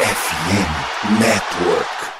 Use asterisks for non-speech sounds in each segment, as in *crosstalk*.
FM Network.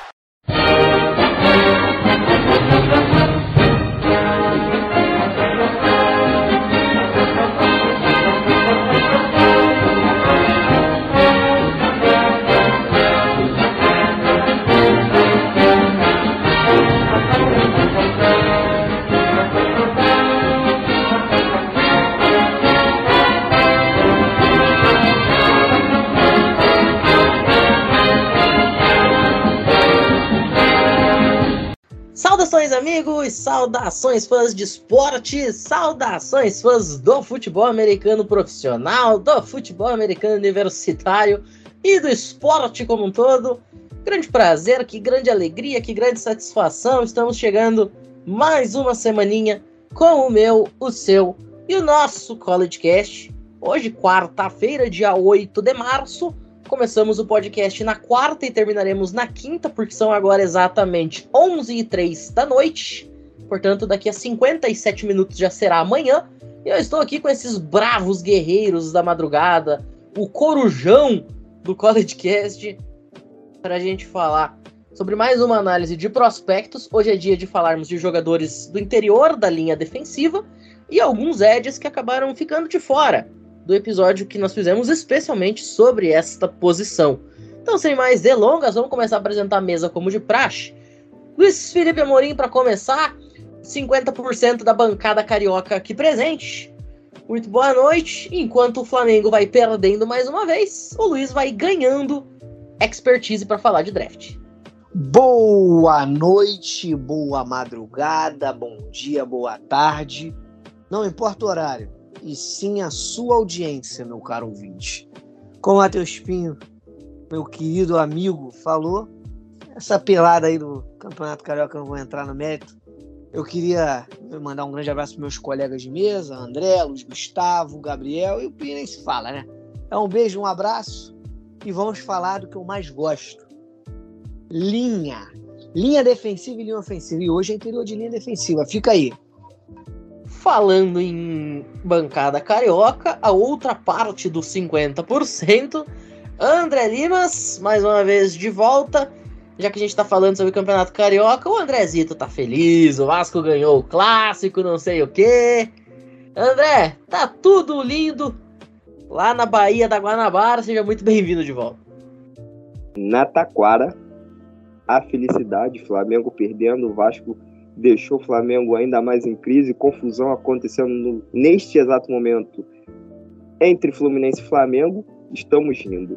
Saudações, fãs de esporte! Saudações, fãs do futebol americano profissional, do futebol americano universitário e do esporte como um todo. Grande prazer, que grande alegria, que grande satisfação! Estamos chegando mais uma semaninha com o meu, o seu e o nosso College Cast. Hoje, quarta-feira, dia 8 de março, Começamos o podcast na quarta e terminaremos na quinta, porque são agora exatamente 11 e 3 da noite. Portanto, daqui a 57 minutos já será amanhã. E eu estou aqui com esses bravos guerreiros da madrugada, o corujão do College Cast, para a gente falar sobre mais uma análise de prospectos. Hoje é dia de falarmos de jogadores do interior da linha defensiva e alguns edges que acabaram ficando de fora do episódio que nós fizemos especialmente sobre esta posição. Então, sem mais delongas, vamos começar a apresentar a mesa como de praxe. Luiz Felipe Amorim para começar, 50% da bancada carioca aqui presente. Muito boa noite. Enquanto o Flamengo vai perdendo mais uma vez, o Luiz vai ganhando expertise para falar de draft. Boa noite, boa madrugada, bom dia, boa tarde. Não importa o horário e sim a sua audiência, meu caro ouvinte. Como o Matheus Pinho, meu querido amigo, falou, essa pelada aí do Campeonato Carioca eu não vou entrar no mérito. Eu queria mandar um grande abraço para meus colegas de mesa, André, Luiz Gustavo, Gabriel, e o nem se fala, né? É um beijo, um abraço e vamos falar do que eu mais gosto. Linha. Linha defensiva e linha ofensiva. E hoje é interior de linha defensiva. Fica aí. Falando em bancada carioca, a outra parte dos 50%, André Limas, mais uma vez de volta. Já que a gente tá falando sobre o Campeonato Carioca, o Andrezito tá feliz, o Vasco ganhou o clássico, não sei o quê. André, tá tudo lindo lá na Bahia da Guanabara, seja muito bem-vindo de volta. Na Taquara, a felicidade, Flamengo perdendo, o Vasco deixou o Flamengo ainda mais em crise, confusão acontecendo no, neste exato momento entre Fluminense e Flamengo, estamos rindo.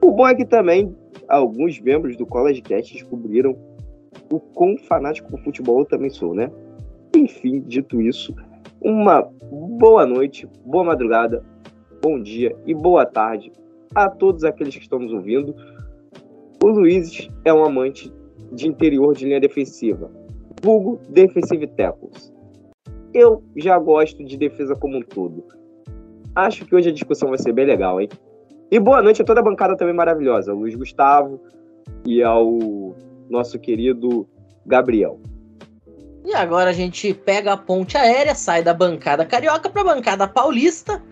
O bom é que também alguns membros do College Cast descobriram o quão fanático por futebol eu também sou, né? Enfim, dito isso, uma boa noite, boa madrugada, bom dia e boa tarde a todos aqueles que estão nos ouvindo. O Luiz é um amante de interior de linha defensiva vulgo defensive tackles. Eu já gosto de defesa como um todo. Acho que hoje a discussão vai ser bem legal, hein? E boa noite a toda a bancada também maravilhosa, Luiz Gustavo e ao nosso querido Gabriel. E agora a gente pega a ponte aérea, sai da bancada carioca para a bancada paulista.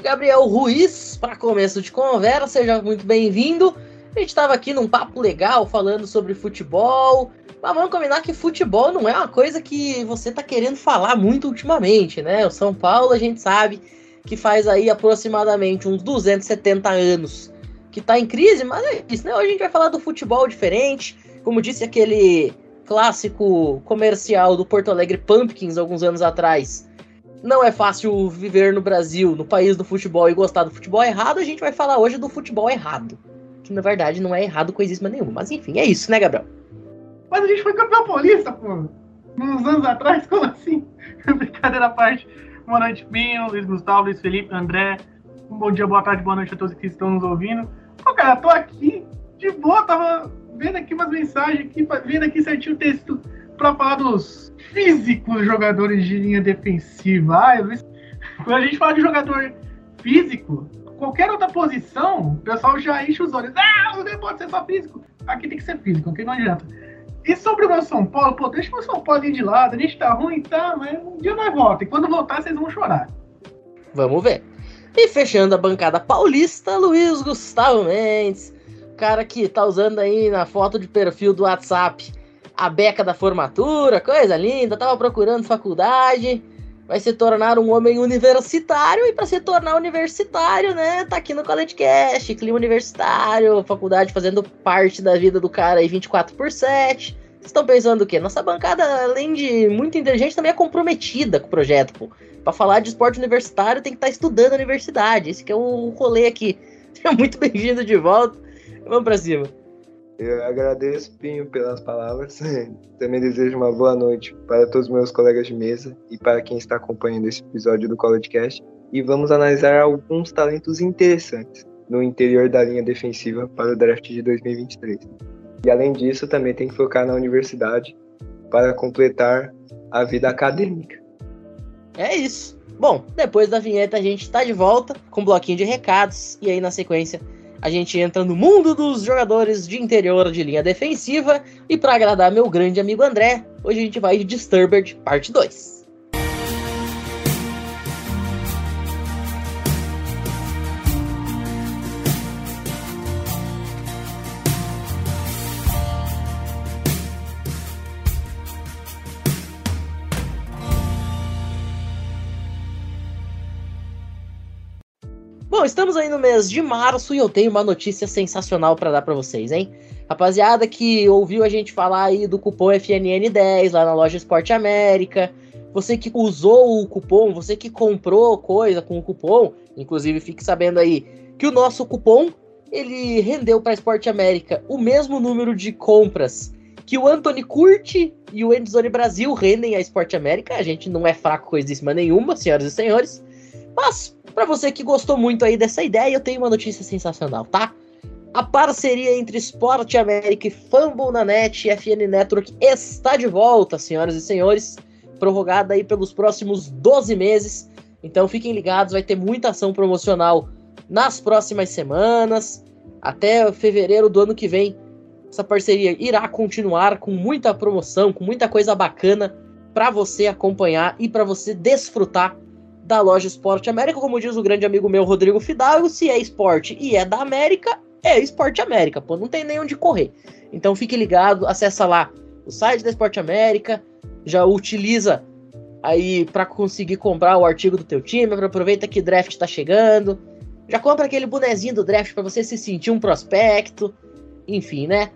Gabriel Ruiz, para começo de conversa, seja muito bem-vindo. A gente estava aqui num papo legal falando sobre futebol, mas vamos combinar que futebol não é uma coisa que você tá querendo falar muito ultimamente, né? O São Paulo a gente sabe que faz aí aproximadamente uns 270 anos que tá em crise, mas é isso, né? Hoje a gente vai falar do futebol diferente, como disse aquele clássico comercial do Porto Alegre Pumpkins alguns anos atrás. Não é fácil viver no Brasil, no país do futebol e gostar do futebol errado, a gente vai falar hoje do futebol errado. Que na verdade não é errado coisíssima nenhuma. Mas enfim, é isso, né, Gabriel? Mas a gente foi campeão paulista, pô. Uns anos atrás, *laughs* como assim? Brincadeira à parte. Boa noite, Pinho, Luiz Gustavo, Luiz Felipe, André. Um bom dia, boa tarde, boa noite a todos que estão nos ouvindo. Pô, cara, tô aqui de boa, tava vendo aqui umas mensagens, aqui, vendo aqui certinho o texto pra falar dos físicos jogadores de linha defensiva. Ai, Luiz, quando a gente fala de jogador físico, qualquer outra posição, o pessoal já enche os olhos. Ah, não pode ser só físico. Aqui tem que ser físico, ok? Não adianta. E sobre o meu São Paulo, pô, deixa o São Paulo ir de lado, a gente tá ruim, tá, mas um dia nós volta. E quando voltar, vocês vão chorar. Vamos ver. E fechando a bancada paulista, Luiz Gustavo Mendes. cara que tá usando aí na foto de perfil do WhatsApp a beca da formatura, coisa linda, tava procurando faculdade, vai se tornar um homem universitário e para se tornar universitário, né, tá aqui no College Cast, clima universitário, faculdade fazendo parte da vida do cara aí 24 por 7. Vocês estão pensando o quê? Nossa bancada, além de muito inteligente, também é comprometida com o projeto, pô. Pra falar de esporte universitário, tem que estar tá estudando a universidade. Esse que é o rolê aqui. *laughs* Seja muito bem-vindo de volta. Vamos pra cima. Eu agradeço, Pinho, pelas palavras. *laughs* Também desejo uma boa noite para todos os meus colegas de mesa e para quem está acompanhando esse episódio do CollegeCast. E vamos analisar alguns talentos interessantes no interior da linha defensiva para o draft de 2023. E além disso, também tem que focar na universidade para completar a vida acadêmica. É isso. Bom, depois da vinheta a gente está de volta com um bloquinho de recados e aí na sequência a gente entra no mundo dos jogadores de interior de linha defensiva e para agradar meu grande amigo André, hoje a gente vai de Disturbed parte 2. Bom, estamos aí no mês de março e eu tenho uma notícia sensacional para dar para vocês, hein? Rapaziada que ouviu a gente falar aí do cupom FNN10 lá na loja Esporte América, você que usou o cupom, você que comprou coisa com o cupom, inclusive fique sabendo aí que o nosso cupom ele rendeu para Esporte América o mesmo número de compras que o Anthony Curti e o Endzone Brasil rendem a Esporte América. A gente não é fraco coisíssima nenhuma, senhoras e senhores. Mas para você que gostou muito aí dessa ideia, eu tenho uma notícia sensacional, tá? A parceria entre Esporte América e Fumble na Net e FN Network está de volta, senhoras e senhores, prorrogada aí pelos próximos 12 meses. Então fiquem ligados, vai ter muita ação promocional nas próximas semanas, até fevereiro do ano que vem. Essa parceria irá continuar com muita promoção, com muita coisa bacana para você acompanhar e para você desfrutar da loja Esporte América, como diz o grande amigo meu Rodrigo Fidalgo, se é esporte e é da América, é Esporte América, pô, não tem nem onde correr. Então fique ligado, acessa lá o site da Esporte América, já utiliza aí para conseguir comprar o artigo do teu time, aproveita que draft tá chegando, já compra aquele bonezinho do draft para você se sentir um prospecto, enfim, né?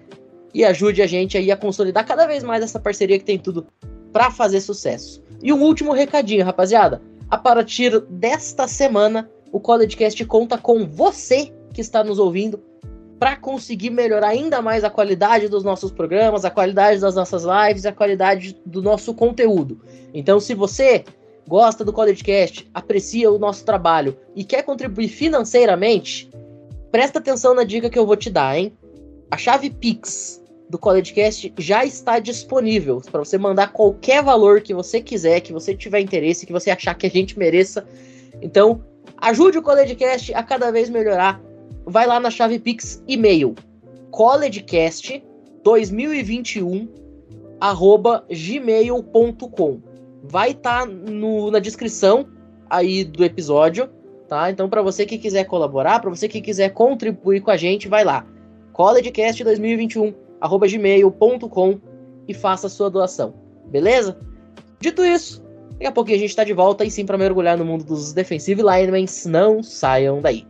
E ajude a gente aí a consolidar cada vez mais essa parceria que tem tudo para fazer sucesso. E um último recadinho, rapaziada. A partir desta semana, o CollegeCast conta com você que está nos ouvindo para conseguir melhorar ainda mais a qualidade dos nossos programas, a qualidade das nossas lives, a qualidade do nosso conteúdo. Então, se você gosta do CollegeCast, aprecia o nosso trabalho e quer contribuir financeiramente, presta atenção na dica que eu vou te dar, hein? A chave Pix do CollegeCast já está disponível para você mandar qualquer valor que você quiser, que você tiver interesse, que você achar que a gente mereça. Então, ajude o CollegeCast a cada vez melhorar. Vai lá na chave Pix e-mail collegecast 2021 arroba gmail.com. Vai estar tá na descrição aí do episódio, tá? Então, para você que quiser colaborar, para você que quiser contribuir com a gente, vai lá. Collegecast 2021 gmail.com e faça a sua doação. Beleza? Dito isso, daqui a pouquinho a gente está de volta e sim para mergulhar no mundo dos defensive linemen. Não saiam daí.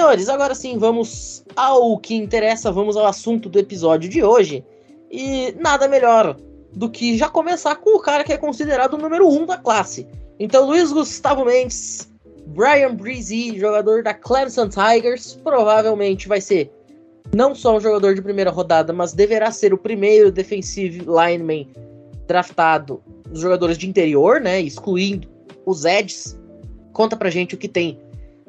Senhores, agora sim, vamos ao que interessa, vamos ao assunto do episódio de hoje. E nada melhor do que já começar com o cara que é considerado o número um da classe. Então, Luiz Gustavo Mendes, Brian Breezy, jogador da Clemson Tigers, provavelmente vai ser não só um jogador de primeira rodada, mas deverá ser o primeiro defensive lineman draftado dos jogadores de interior, né, excluindo os Eds. Conta pra gente o que tem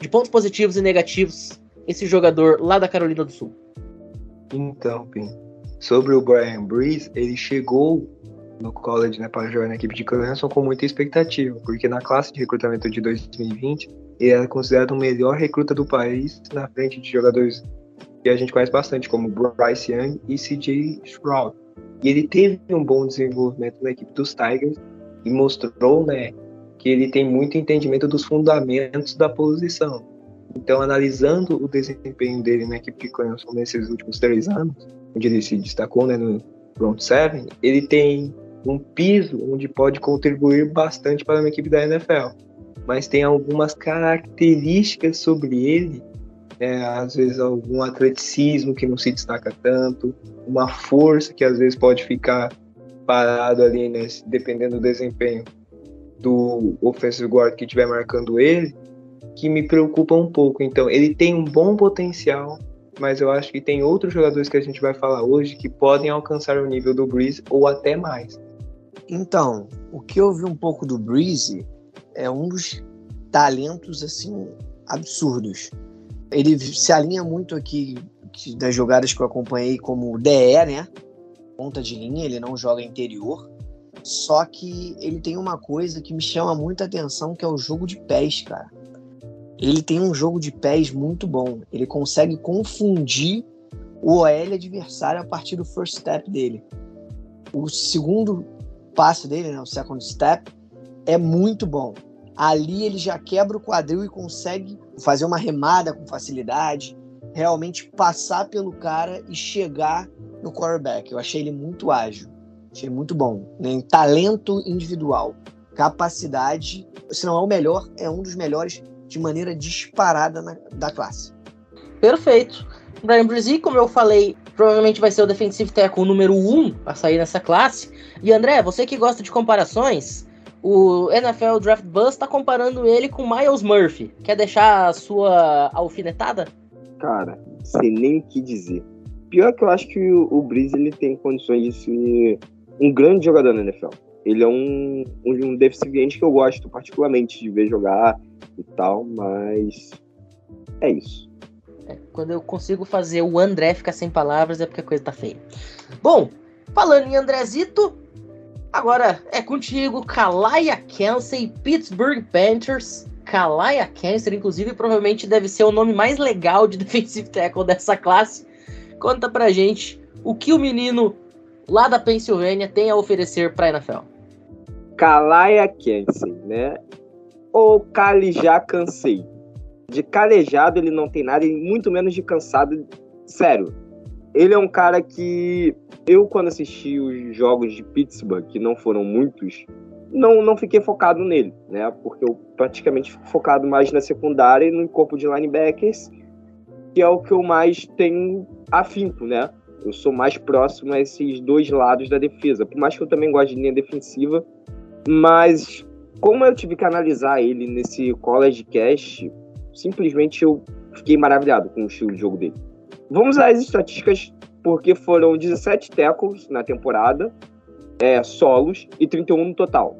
de pontos positivos e negativos esse jogador lá da Carolina do Sul? Então, Pim, sobre o Brian Breeze, ele chegou no college, né, para jogar na equipe de Clemson com muita expectativa, porque na classe de recrutamento de 2020 ele era considerado o melhor recruta do país na frente de jogadores que a gente conhece bastante, como Bryce Young e CJ Stroud. E ele teve um bom desenvolvimento na equipe dos Tigers e mostrou, né, que ele tem muito entendimento dos fundamentos da posição. Então, analisando o desempenho dele na equipe de Clemson nesses últimos três anos, onde ele se destacou, né, no front seven, ele tem um piso onde pode contribuir bastante para uma equipe da NFL. Mas tem algumas características sobre ele é, às vezes algum atleticismo que não se destaca tanto, uma força que às vezes pode ficar parado ali, né, dependendo do desempenho do offensive guard que estiver marcando ele, que me preocupa um pouco. Então, ele tem um bom potencial, mas eu acho que tem outros jogadores que a gente vai falar hoje que podem alcançar o nível do Breeze ou até mais. Então, o que eu vi um pouco do Breeze é um dos talentos assim absurdos ele se alinha muito aqui das jogadas que eu acompanhei como DE, né? Ponta de linha, ele não joga interior. Só que ele tem uma coisa que me chama muita atenção, que é o jogo de pés, cara. Ele tem um jogo de pés muito bom. Ele consegue confundir o OL adversário a partir do first step dele. O segundo passo dele, né, o second step, é muito bom ali ele já quebra o quadril e consegue fazer uma remada com facilidade, realmente passar pelo cara e chegar no quarterback. Eu achei ele muito ágil, achei muito bom. Né? Talento individual, capacidade, se não é o melhor, é um dos melhores de maneira disparada na, da classe. Perfeito. Brian Brzee, como eu falei, provavelmente vai ser o defensive tackle número 1 um a sair nessa classe. E André, você que gosta de comparações, o NFL Draft Bus está comparando ele com Miles Murphy. Quer deixar a sua alfinetada? Cara, sem nem o que dizer. Pior que eu acho que o, o Breeze ele tem condições de ser um grande jogador na NFL. Ele é um, um, deficiente que eu gosto particularmente de ver jogar e tal, mas é isso. É, quando eu consigo fazer o André ficar sem palavras é porque a coisa tá feia. Bom, falando em Andrezito, Agora é contigo, Kalaya Kelsey, Pittsburgh Panthers. Kalaya Kelsey, inclusive, provavelmente deve ser o nome mais legal de *laughs* defensive tackle dessa classe. Conta pra gente o que o menino lá da Pensilvânia tem a oferecer pra NFL. Kalaya Kelsey, né? Ou Cali já cansei. De calejado ele não tem nada, e muito menos de cansado. Sério, ele é um cara que eu, quando assisti os jogos de Pittsburgh, que não foram muitos, não, não fiquei focado nele, né? Porque eu praticamente fico focado mais na secundária e no corpo de linebackers, que é o que eu mais tenho afinco, né? Eu sou mais próximo a esses dois lados da defesa. Por mais que eu também goste de linha defensiva, mas como eu tive que analisar ele nesse college cast, simplesmente eu fiquei maravilhado com o estilo de jogo dele. Vamos às estatísticas, porque foram 17 tackles na temporada, é, solos, e 31 no total.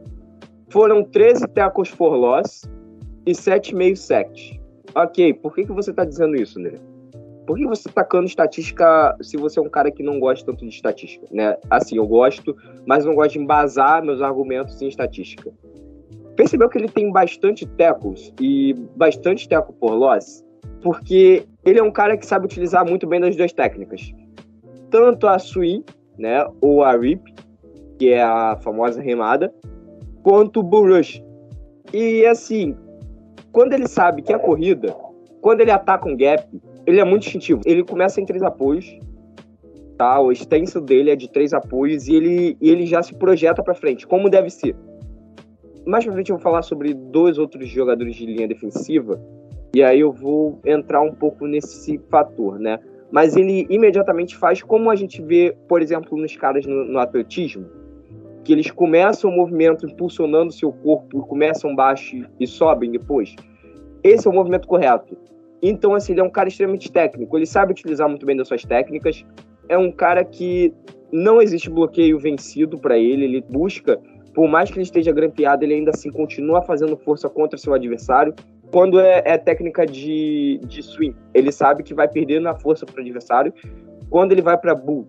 Foram 13 tackles for loss e 7,5 sacks. Ok, por que, que você está dizendo isso, André? Por que você está tacando estatística se você é um cara que não gosta tanto de estatística? Né? Assim, eu gosto, mas não gosto de embasar meus argumentos em estatística. Percebeu que ele tem bastante tackles e bastante tackle por loss? porque ele é um cara que sabe utilizar muito bem das duas técnicas. Tanto a swing, né, ou a rip, que é a famosa remada, quanto o bull rush. E assim, quando ele sabe que é corrida, quando ele ataca um gap, ele é muito instintivo. Ele começa em três apoios, tá? O extenso dele é de três apoios e ele, e ele já se projeta para frente, como deve ser. Mais pra frente eu vou falar sobre dois outros jogadores de linha defensiva e aí eu vou entrar um pouco nesse fator, né? Mas ele imediatamente faz como a gente vê, por exemplo, nos caras no, no atletismo, que eles começam o movimento impulsionando seu corpo, começam baixo e sobem depois. Esse é o movimento correto. Então, assim, ele é um cara extremamente técnico, ele sabe utilizar muito bem das suas técnicas, é um cara que não existe bloqueio vencido para ele, ele busca, por mais que ele esteja grampeado, ele ainda assim continua fazendo força contra seu adversário, quando é, é técnica de, de swing. Ele sabe que vai perder na força para o adversário. Quando ele vai para bull,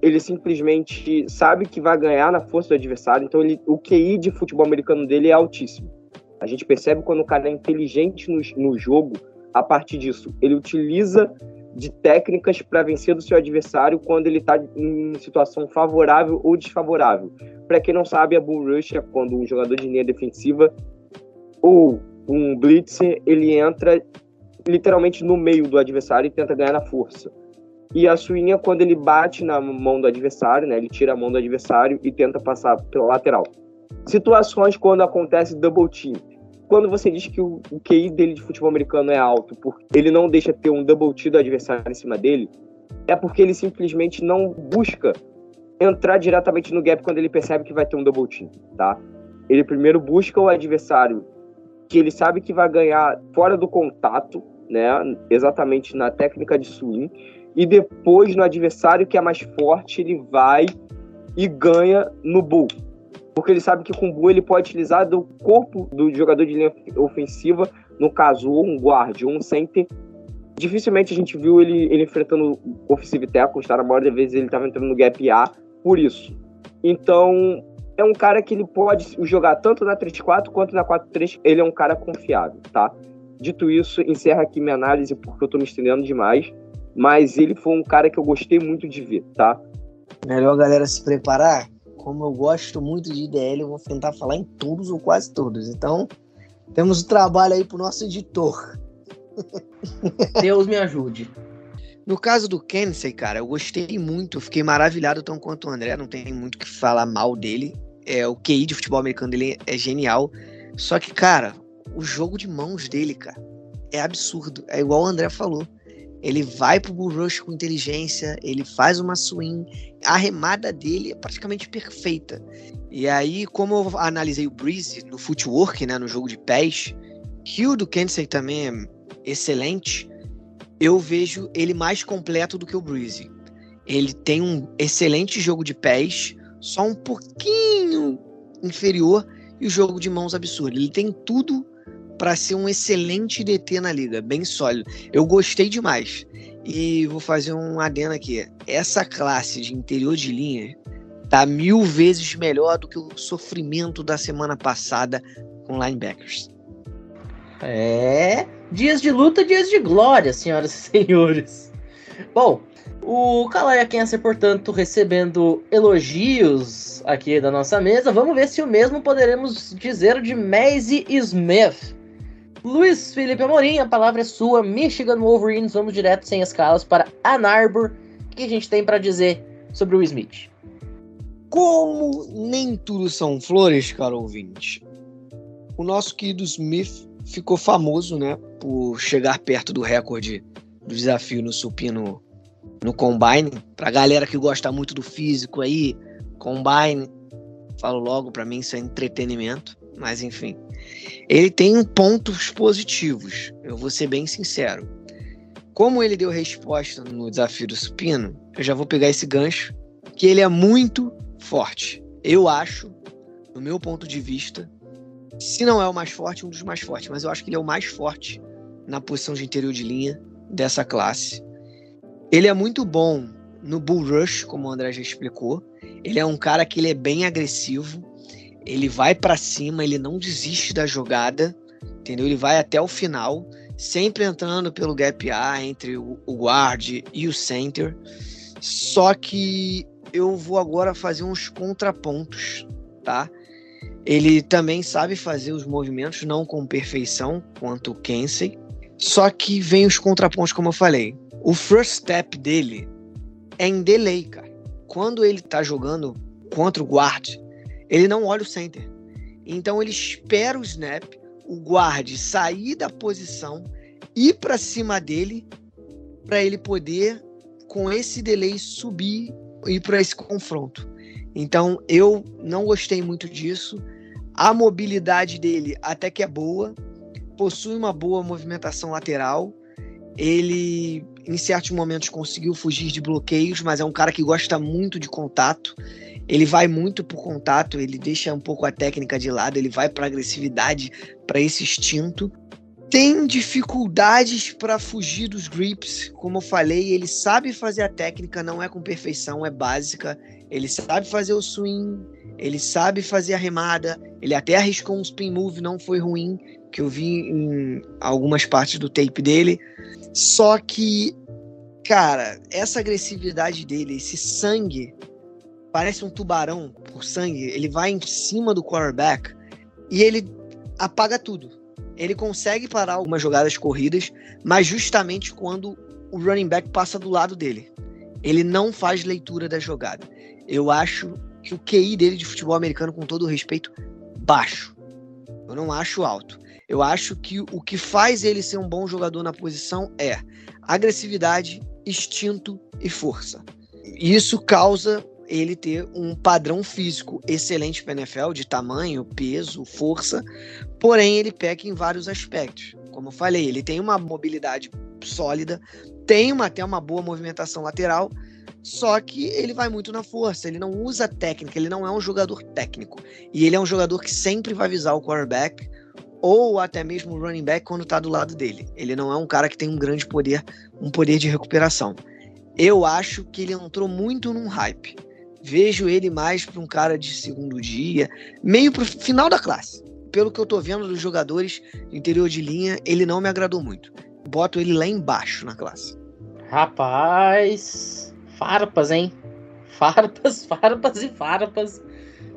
ele simplesmente sabe que vai ganhar na força do adversário, então ele, o QI de futebol americano dele é altíssimo. A gente percebe quando o cara é inteligente no, no jogo, a partir disso. Ele utiliza de técnicas para vencer do seu adversário quando ele está em situação favorável ou desfavorável. Para quem não sabe, a Bull Rush é quando um jogador de linha defensiva ou um blitzer, ele entra literalmente no meio do adversário e tenta ganhar na força. E a swing é quando ele bate na mão do adversário, né? Ele tira a mão do adversário e tenta passar pela lateral. Situações quando acontece double team quando você diz que o, o QI dele de futebol americano é alto, porque ele não deixa ter um double T do adversário em cima dele, é porque ele simplesmente não busca entrar diretamente no gap quando ele percebe que vai ter um double team, tá? Ele primeiro busca o adversário que ele sabe que vai ganhar fora do contato, né? Exatamente na técnica de swing, e depois no adversário que é mais forte, ele vai e ganha no bull, porque ele sabe que o Bull ele pode utilizar do corpo do jogador de linha ofensiva, no caso, um guard ou um center. Dificilmente a gente viu ele, ele enfrentando offensive tackle, tá? Na maioria das vezes ele estava entrando no gap A, por isso. Então, é um cara que ele pode jogar tanto na 3-4 quanto na 4-3. Ele é um cara confiável, tá? Dito isso, encerra aqui minha análise, porque eu tô me estendendo demais. Mas ele foi um cara que eu gostei muito de ver, tá? Melhor galera se preparar, como eu gosto muito de IDL, eu vou tentar falar em todos ou quase todos. Então, temos o trabalho aí pro nosso editor. Deus me ajude. No caso do Kensei, cara, eu gostei muito, fiquei maravilhado tão quanto o André, não tem muito que falar mal dele. É, o QI de futebol americano dele é genial. Só que, cara, o jogo de mãos dele, cara, é absurdo. É igual o André falou. Ele vai pro bull rush com inteligência, ele faz uma swing, a remada dele é praticamente perfeita. E aí, como eu analisei o Breeze no footwork, né, no jogo de pés, que o do Kensei também é excelente, eu vejo ele mais completo do que o Breeze. Ele tem um excelente jogo de pés, só um pouquinho inferior, e o jogo de mãos absurdo. Ele tem tudo para ser um excelente DT na liga, bem sólido. Eu gostei demais. E vou fazer um adendo aqui. Essa classe de interior de linha tá mil vezes melhor do que o sofrimento da semana passada com linebackers. É, dias de luta, dias de glória, senhoras e senhores. Bom, o Calaya Kenser, portanto, recebendo elogios aqui da nossa mesa. Vamos ver se o mesmo poderemos dizer de Maisie Smith. Luiz Felipe Amorim, a palavra é sua. Michigan Wolverines, vamos direto sem escalas para Ann Arbor. O que a gente tem para dizer sobre o Smith? Como nem tudo são flores, caro ouvinte, o nosso querido Smith ficou famoso, né, por chegar perto do recorde do desafio no supino no combine. Pra galera que gosta muito do físico aí, combine, falo logo, para mim isso é entretenimento, mas enfim ele tem pontos positivos, eu vou ser bem sincero. Como ele deu resposta no desafio do supino, eu já vou pegar esse gancho, que ele é muito forte. Eu acho, no meu ponto de vista, se não é o mais forte, um dos mais fortes, mas eu acho que ele é o mais forte na posição de interior de linha dessa classe. Ele é muito bom no bull rush, como o André já explicou. Ele é um cara que ele é bem agressivo, ele vai para cima, ele não desiste da jogada, entendeu? Ele vai até o final, sempre entrando pelo gap A entre o, guard e o center. Só que eu vou agora fazer uns contrapontos, tá? Ele também sabe fazer os movimentos, não com perfeição, quanto o Kensei. Só que vem os contrapontos, como eu falei. O first step dele é em delay, cara. Quando ele tá jogando contra o guard, ele não olha o center. Então ele espera o snap, o guarde sair da posição, ir para cima dele, para ele poder, com esse delay, subir e ir para esse confronto. Então eu não gostei muito disso. A mobilidade dele até que é boa, possui uma boa movimentação lateral. Ele, em certos momentos, conseguiu fugir de bloqueios, mas é um cara que gosta muito de contato. Ele vai muito pro contato, ele deixa um pouco a técnica de lado, ele vai para agressividade, para esse instinto. tem dificuldades para fugir dos grips, como eu falei, ele sabe fazer a técnica, não é com perfeição, é básica. Ele sabe fazer o swing, ele sabe fazer a remada, ele até arriscou um spin move, não foi ruim, que eu vi em algumas partes do tape dele. Só que, cara, essa agressividade dele, esse sangue, parece um tubarão por sangue, ele vai em cima do quarterback e ele apaga tudo. Ele consegue parar algumas jogadas corridas, mas justamente quando o running back passa do lado dele. Ele não faz leitura da jogada. Eu acho que o QI dele de futebol americano, com todo o respeito, baixo. Eu não acho alto. Eu acho que o que faz ele ser um bom jogador na posição é agressividade, instinto e força. Isso causa ele ter um padrão físico excelente para NFL, de tamanho, peso, força, porém ele peca em vários aspectos. Como eu falei, ele tem uma mobilidade sólida, tem uma, até uma boa movimentação lateral, só que ele vai muito na força, ele não usa técnica, ele não é um jogador técnico. E ele é um jogador que sempre vai visar o quarterback ou até mesmo o running back quando tá do lado dele. Ele não é um cara que tem um grande poder, um poder de recuperação. Eu acho que ele entrou muito num hype. Vejo ele mais para um cara de segundo dia, meio pro final da classe. Pelo que eu tô vendo dos jogadores do interior de linha, ele não me agradou muito. Boto ele lá embaixo na classe. Rapaz, farpas, hein? Farpas, *laughs* farpas e farpas.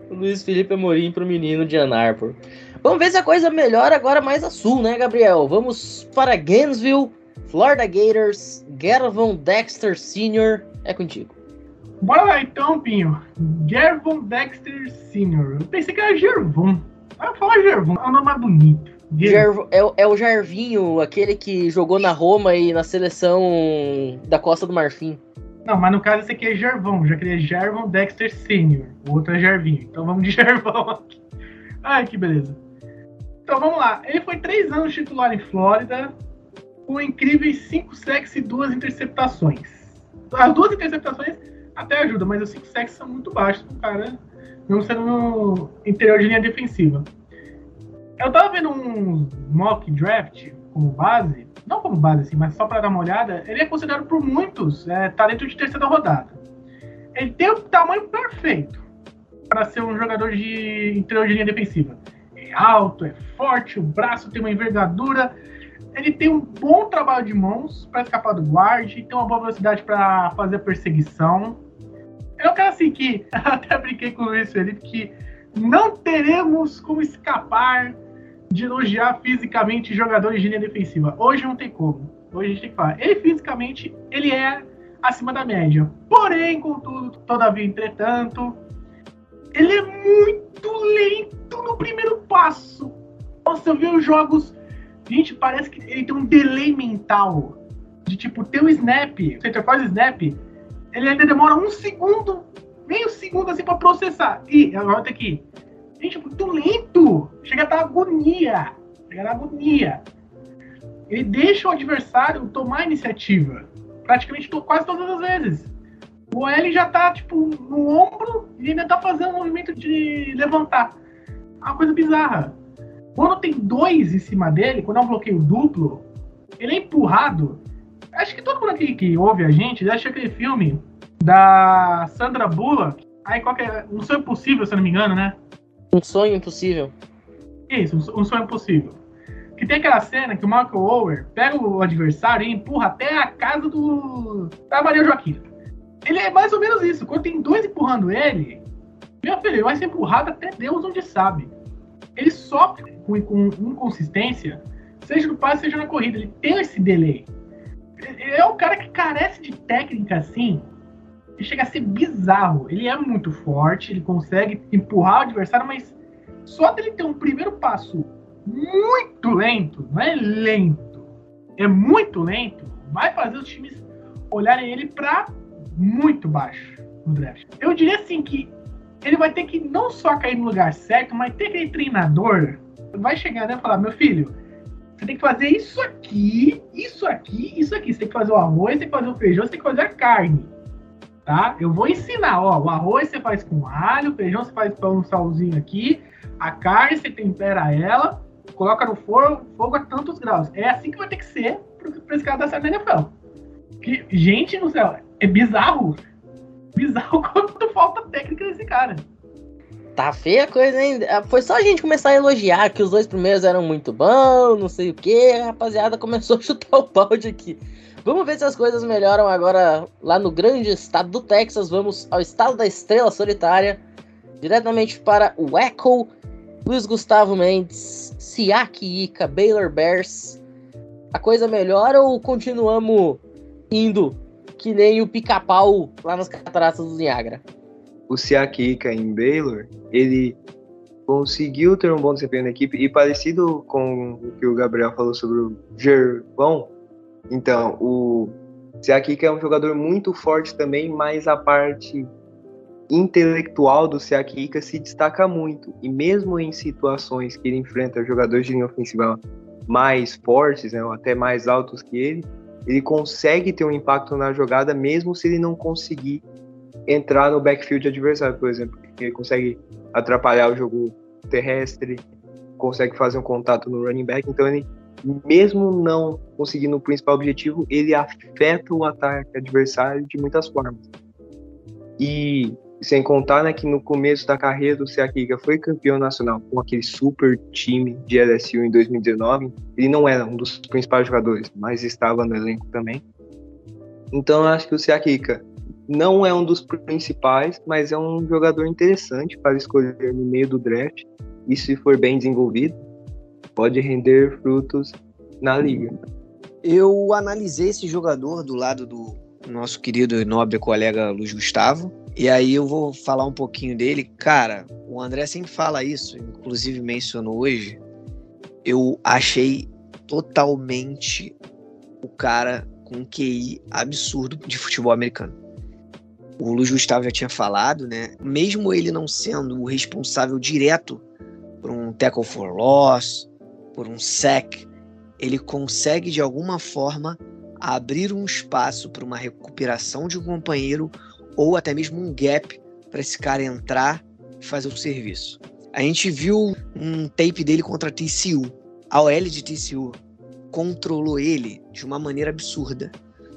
O Luiz Felipe Amorim pro menino de Ann Arbor. Vamos ver se a coisa melhora agora mais a sul, né, Gabriel? Vamos para Gainesville, Florida Gators, Gervon Dexter Sr. É contigo. Bora lá então, Pinho. Gervon Dexter Sr. Eu pensei que era Gervon. Ah, falar Gervon, é um nome mais bonito. Gerv é, é, o Jarvinho, aquele que jogou na Roma e na seleção da Costa do Marfim. Não, mas no caso esse aqui é Gervon, já queria Gervon Dexter Sr. O outro é Jarvinho. Então vamos de *laughs* Gervon aqui. Ai, que beleza. Então vamos lá. Ele foi três anos titular em Flórida, com incríveis cinco sacks e duas interceptações. As duas interceptações até ajuda, mas os cinco sacks são muito baixos pro cara, não sendo no interior de linha defensiva. Eu tava vendo um mock draft como base, não como base assim, mas só para dar uma olhada, ele é considerado por muitos é, talento de terceira rodada. Ele tem o tamanho perfeito para ser um jogador de interior de linha defensiva. É alto, é forte, o braço tem uma envergadura, ele tem um bom trabalho de mãos para escapar do guarde, tem uma boa velocidade para fazer a perseguição. É um cara assim que, *laughs* até brinquei com o Luiz Felipe, que não teremos como escapar de elogiar fisicamente jogadores de linha defensiva. Hoje não tem como. Hoje a gente tem que falar. Ele fisicamente, ele é acima da média. Porém, contudo, todavia, entretanto, ele é muito lento no primeiro passo. Nossa, eu vi os jogos. Gente, parece que ele tem um delay mental. De tipo, ter o snap, você faz snap, ele ainda demora um segundo, meio segundo assim pra processar. E agora tem que. Gente, muito lento. Chega a dar agonia. Chega a dar agonia. Ele deixa o adversário tomar iniciativa. Praticamente quase todas as vezes. O L já tá, tipo, no ombro e ainda tá fazendo o movimento de levantar. É uma coisa bizarra. Quando tem dois em cima dele, quando é um bloqueio duplo, ele é empurrado. Acho que todo mundo aqui que ouve a gente acha aquele filme da Sandra Bullock. Aí qual que é? Um sonho possível, se eu não me engano, né? Um sonho impossível. Isso, um sonho impossível. Que tem aquela cena que o Michael Ower pega o adversário e empurra até a casa do. da Maria Joaquim. Ele é mais ou menos isso. Quando tem dois empurrando ele, meu filho, ele vai ser empurrado até Deus onde sabe. Ele sofre com, com inconsistência, seja no passe, seja na corrida. Ele tem esse delay. É um cara que carece de técnica assim. Ele chega a ser bizarro. Ele é muito forte, ele consegue empurrar o adversário, mas só dele ter um primeiro passo muito lento, não é lento, é muito lento, vai fazer os times olharem ele para muito baixo no draft. Eu diria assim que ele vai ter que não só cair no lugar certo, mas ter aquele treinador vai chegar né, e falar: meu filho, você tem que fazer isso aqui, isso aqui, isso aqui. Você tem que fazer o arroz, tem que fazer o feijão, você tem que fazer a carne. Tá? Eu vou ensinar, ó. O arroz você faz com alho, o feijão você faz com um salzinho aqui, a carne você tempera ela, coloca no fogo, fogo a tantos graus. É assim que vai ter que ser pra esse cara dar certo na NFL. Que, gente no céu, é bizarro. Bizarro *laughs* quanto falta técnica desse cara. Tá feia a coisa, hein? Ah, foi só a gente começar a elogiar que os dois primeiros eram muito bons, não sei o que, a rapaziada começou a *laughs* chutar o balde aqui. Vamos ver se as coisas melhoram agora lá no grande estado do Texas. Vamos ao estado da estrela solitária, diretamente para o Echo, Luiz Gustavo Mendes, Siaki Ika, Baylor Bears. A coisa melhora ou continuamos indo que nem o pica-pau lá nas cataratas do Niagara? O Siaki Ika em Baylor, ele conseguiu ter um bom desempenho na equipe e parecido com o que o Gabriel falou sobre o Gervão. Então, o Siaki Ika é um jogador muito forte também, mas a parte intelectual do Siaki Ika se destaca muito. E mesmo em situações que ele enfrenta jogadores de linha ofensiva mais fortes, né, ou até mais altos que ele, ele consegue ter um impacto na jogada mesmo se ele não conseguir entrar no backfield adversário, por exemplo, ele consegue atrapalhar o jogo terrestre, consegue fazer um contato no running back, então ele mesmo não conseguindo o principal objetivo, ele afeta o ataque adversário de muitas formas. E sem contar né, que no começo da carreira do Seakiga foi campeão nacional com aquele super time de LSU em 2019. Ele não era um dos principais jogadores, mas estava no elenco também. Então eu acho que o Seakiga não é um dos principais, mas é um jogador interessante para escolher no meio do draft. E se for bem desenvolvido, pode render frutos na liga. Eu analisei esse jogador do lado do nosso querido e nobre colega Luiz Gustavo. E aí eu vou falar um pouquinho dele. Cara, o André sempre fala isso, inclusive mencionou hoje. Eu achei totalmente o cara com QI absurdo de futebol americano o Luiz Gustavo já tinha falado, né? Mesmo ele não sendo o responsável direto por um tackle for loss, por um sack, ele consegue de alguma forma abrir um espaço para uma recuperação de um companheiro ou até mesmo um gap para esse cara entrar e fazer o serviço. A gente viu um tape dele contra a TCU. A OL de TCU controlou ele de uma maneira absurda.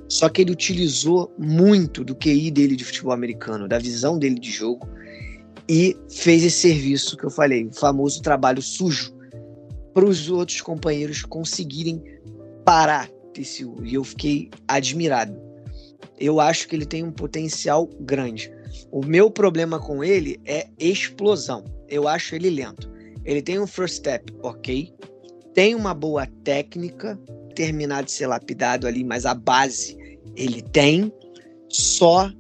Só que ele utilizou muito do QI dele de futebol americano, da visão dele de jogo, e fez esse serviço que eu falei, o famoso trabalho sujo, para os outros companheiros conseguirem parar TCU. E eu fiquei admirado. Eu acho que ele tem um potencial grande. O meu problema com ele é explosão. Eu acho ele lento. Ele tem um first step, ok. Tem uma boa técnica, terminar de ser lapidado ali, mas a base ele tem, só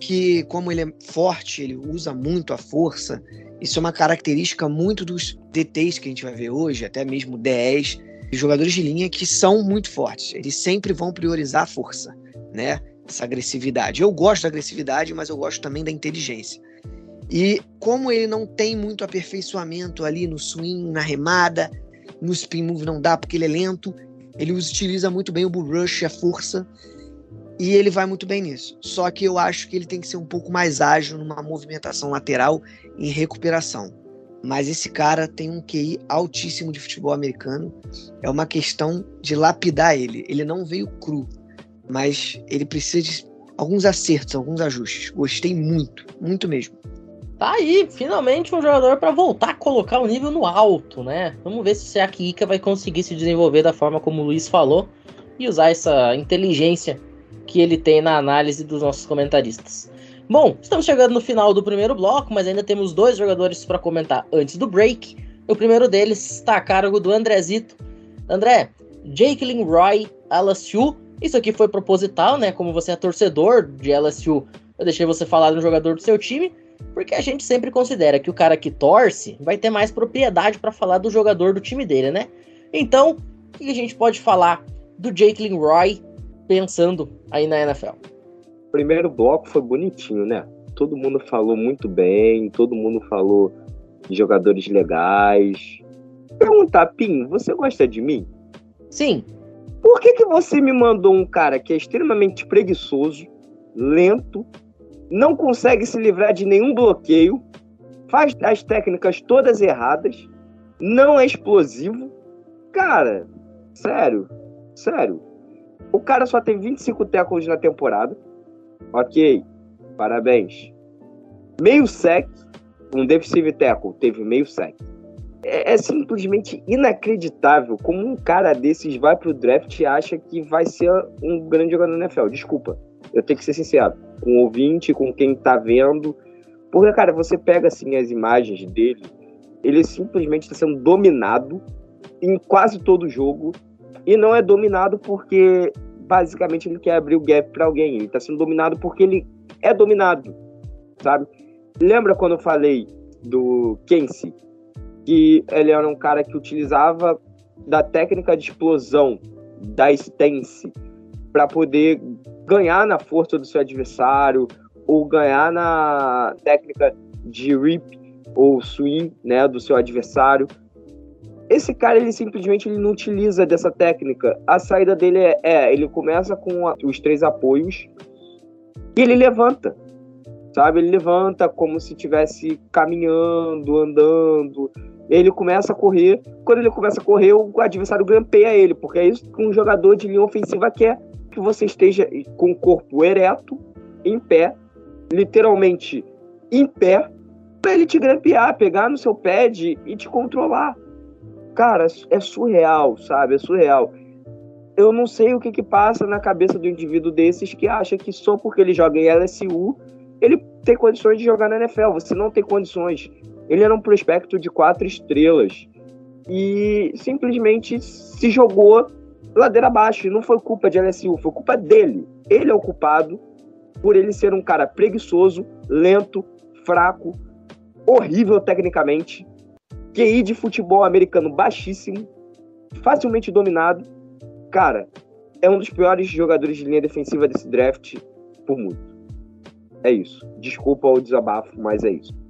que como ele é forte, ele usa muito a força. Isso é uma característica muito dos DTs que a gente vai ver hoje, até mesmo 10, jogadores de linha que são muito fortes. Eles sempre vão priorizar a força, né? Essa agressividade. Eu gosto da agressividade, mas eu gosto também da inteligência. E como ele não tem muito aperfeiçoamento ali no swing, na remada, no spin move não dá porque ele é lento, ele utiliza muito bem o bull rush, a força, e ele vai muito bem nisso. Só que eu acho que ele tem que ser um pouco mais ágil numa movimentação lateral em recuperação. Mas esse cara tem um QI altíssimo de futebol americano. É uma questão de lapidar ele. Ele não veio cru, mas ele precisa de alguns acertos, alguns ajustes. Gostei muito, muito mesmo. Tá aí, finalmente um jogador para voltar a colocar o nível no alto, né? Vamos ver se o Seaki Ika vai conseguir se desenvolver da forma como o Luiz falou e usar essa inteligência que ele tem na análise dos nossos comentaristas. Bom, estamos chegando no final do primeiro bloco, mas ainda temos dois jogadores para comentar antes do break. O primeiro deles está a cargo do Andrezito. André, Jake Roy, LSU. Isso aqui foi proposital, né? Como você é torcedor de LSU, eu deixei você falar de um jogador do seu time, porque a gente sempre considera que o cara que torce vai ter mais propriedade para falar do jogador do time dele, né? Então, o que a gente pode falar do Jake Roy pensando aí na NFL? O primeiro bloco foi bonitinho, né? Todo mundo falou muito bem, todo mundo falou de jogadores legais. Perguntar, Pim, você gosta de mim? Sim. Por que, que você me mandou um cara que é extremamente preguiçoso, lento, não consegue se livrar de nenhum bloqueio, faz as técnicas todas erradas, não é explosivo Cara, sério, sério. O cara só tem 25 tackles na temporada. Ok, parabéns. Meio sec, um defensive tackle teve meio sec. É, é, simplesmente inacreditável como um cara desses vai pro draft e acha que vai ser um grande jogador na NFL. Desculpa, eu tenho que ser sincero. Com o ouvinte, com quem tá vendo. Porque, cara, você pega assim as imagens dele, ele simplesmente está sendo dominado em quase todo jogo. E não é dominado porque basicamente ele quer abrir o gap para alguém. Ele está sendo dominado porque ele é dominado, sabe? Lembra quando eu falei do Kensi? que ele era um cara que utilizava da técnica de explosão, da stance, para poder ganhar na força do seu adversário ou ganhar na técnica de rip ou swing, né, do seu adversário. Esse cara ele simplesmente ele não utiliza dessa técnica. A saída dele é, é ele começa com a, os três apoios e ele levanta, sabe? Ele levanta como se estivesse caminhando, andando ele começa a correr. Quando ele começa a correr, o adversário grampeia ele, porque é isso que um jogador de linha ofensiva quer: que você esteja com o corpo ereto, em pé, literalmente em pé, para ele te grampear, pegar no seu pad e te controlar. Cara, é surreal, sabe? É surreal. Eu não sei o que, que passa na cabeça do indivíduo desses que acha que só porque ele joga em LSU ele tem condições de jogar na NFL. Você não tem condições. Ele era um prospecto de quatro estrelas e simplesmente se jogou ladeira abaixo. E não foi culpa de LSU, foi culpa dele. Ele é o culpado por ele ser um cara preguiçoso, lento, fraco, horrível tecnicamente, QI de futebol americano baixíssimo, facilmente dominado. Cara, é um dos piores jogadores de linha defensiva desse draft por muito. É isso. Desculpa o desabafo, mas é isso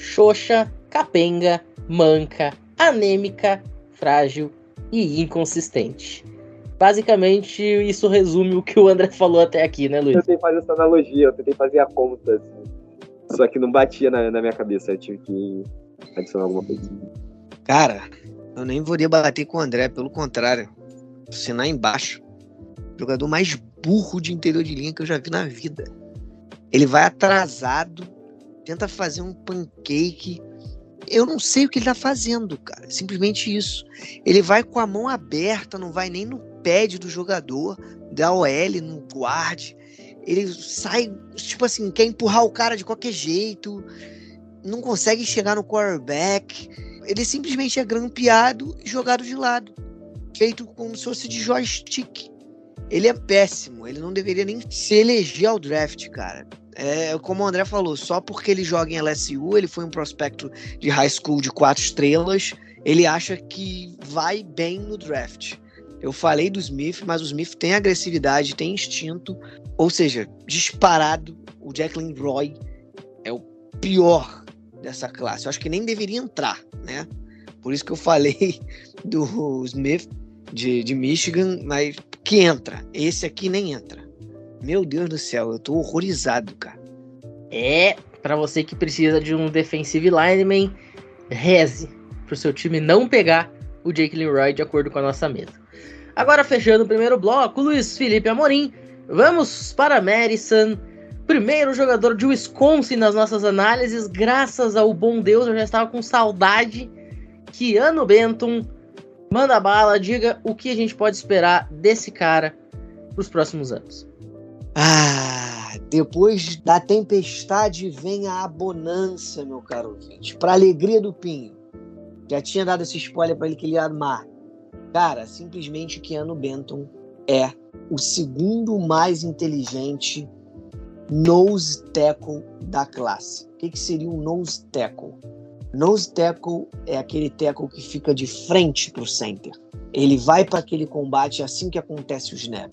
xoxa, capenga, manca, anêmica, frágil e inconsistente. Basicamente, isso resume o que o André falou até aqui, né, Luiz? Eu tentei fazer essa analogia, eu tentei fazer a conta, assim. Só que não batia na, na minha cabeça, eu tive que adicionar alguma coisa. Cara, eu nem vou debater com o André, pelo contrário. Assinar embaixo. Jogador mais burro de interior de linha que eu já vi na vida. Ele vai atrasado tenta fazer um pancake. Eu não sei o que ele tá fazendo, cara. Simplesmente isso. Ele vai com a mão aberta, não vai nem no pad do jogador, da OL, no guard. Ele sai, tipo assim, quer empurrar o cara de qualquer jeito. Não consegue chegar no quarterback. Ele simplesmente é grampeado e jogado de lado. Feito como se fosse de joystick. Ele é péssimo. Ele não deveria nem se eleger ao draft, cara é, como o André falou, só porque ele joga em LSU, ele foi um prospecto de high school de quatro estrelas, ele acha que vai bem no draft. Eu falei do Smith, mas o Smith tem agressividade, tem instinto, ou seja, disparado, o Jacqueline Roy é o pior dessa classe. Eu acho que nem deveria entrar, né? Por isso que eu falei *laughs* do Smith de, de Michigan, mas que entra. Esse aqui nem entra. Meu Deus do céu, eu tô horrorizado, cara. É, para você que precisa de um defensive lineman, reze pro seu time não pegar o Jake Leroy de acordo com a nossa mesa. Agora fechando o primeiro bloco, Luiz Felipe Amorim, vamos para Madison, primeiro jogador de Wisconsin nas nossas análises, graças ao bom Deus, eu já estava com saudade. Keanu Benton, manda bala, diga o que a gente pode esperar desse cara para os próximos anos. Ah, depois da tempestade vem a abonância, meu caro ouvinte. Para alegria do Pinho. Já tinha dado esse spoiler para ele que ele ia amar. Cara, simplesmente Keanu Benton é o segundo mais inteligente nose tackle da classe. O que, que seria um nose tackle? Nose tackle é aquele tackle que fica de frente para o center. Ele vai para aquele combate assim que acontece o snap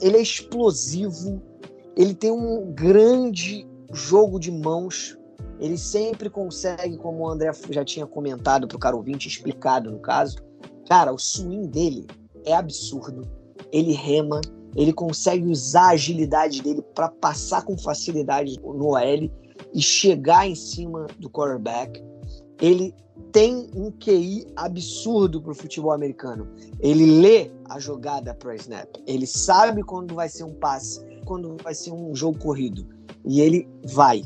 ele é explosivo, ele tem um grande jogo de mãos, ele sempre consegue, como o André já tinha comentado para o cara ouvinte, explicado no caso, cara, o swing dele é absurdo, ele rema, ele consegue usar a agilidade dele para passar com facilidade no OL e chegar em cima do quarterback. ele tem um QI absurdo pro futebol americano. Ele lê a jogada pro snap. Ele sabe quando vai ser um passe, quando vai ser um jogo corrido. E ele vai.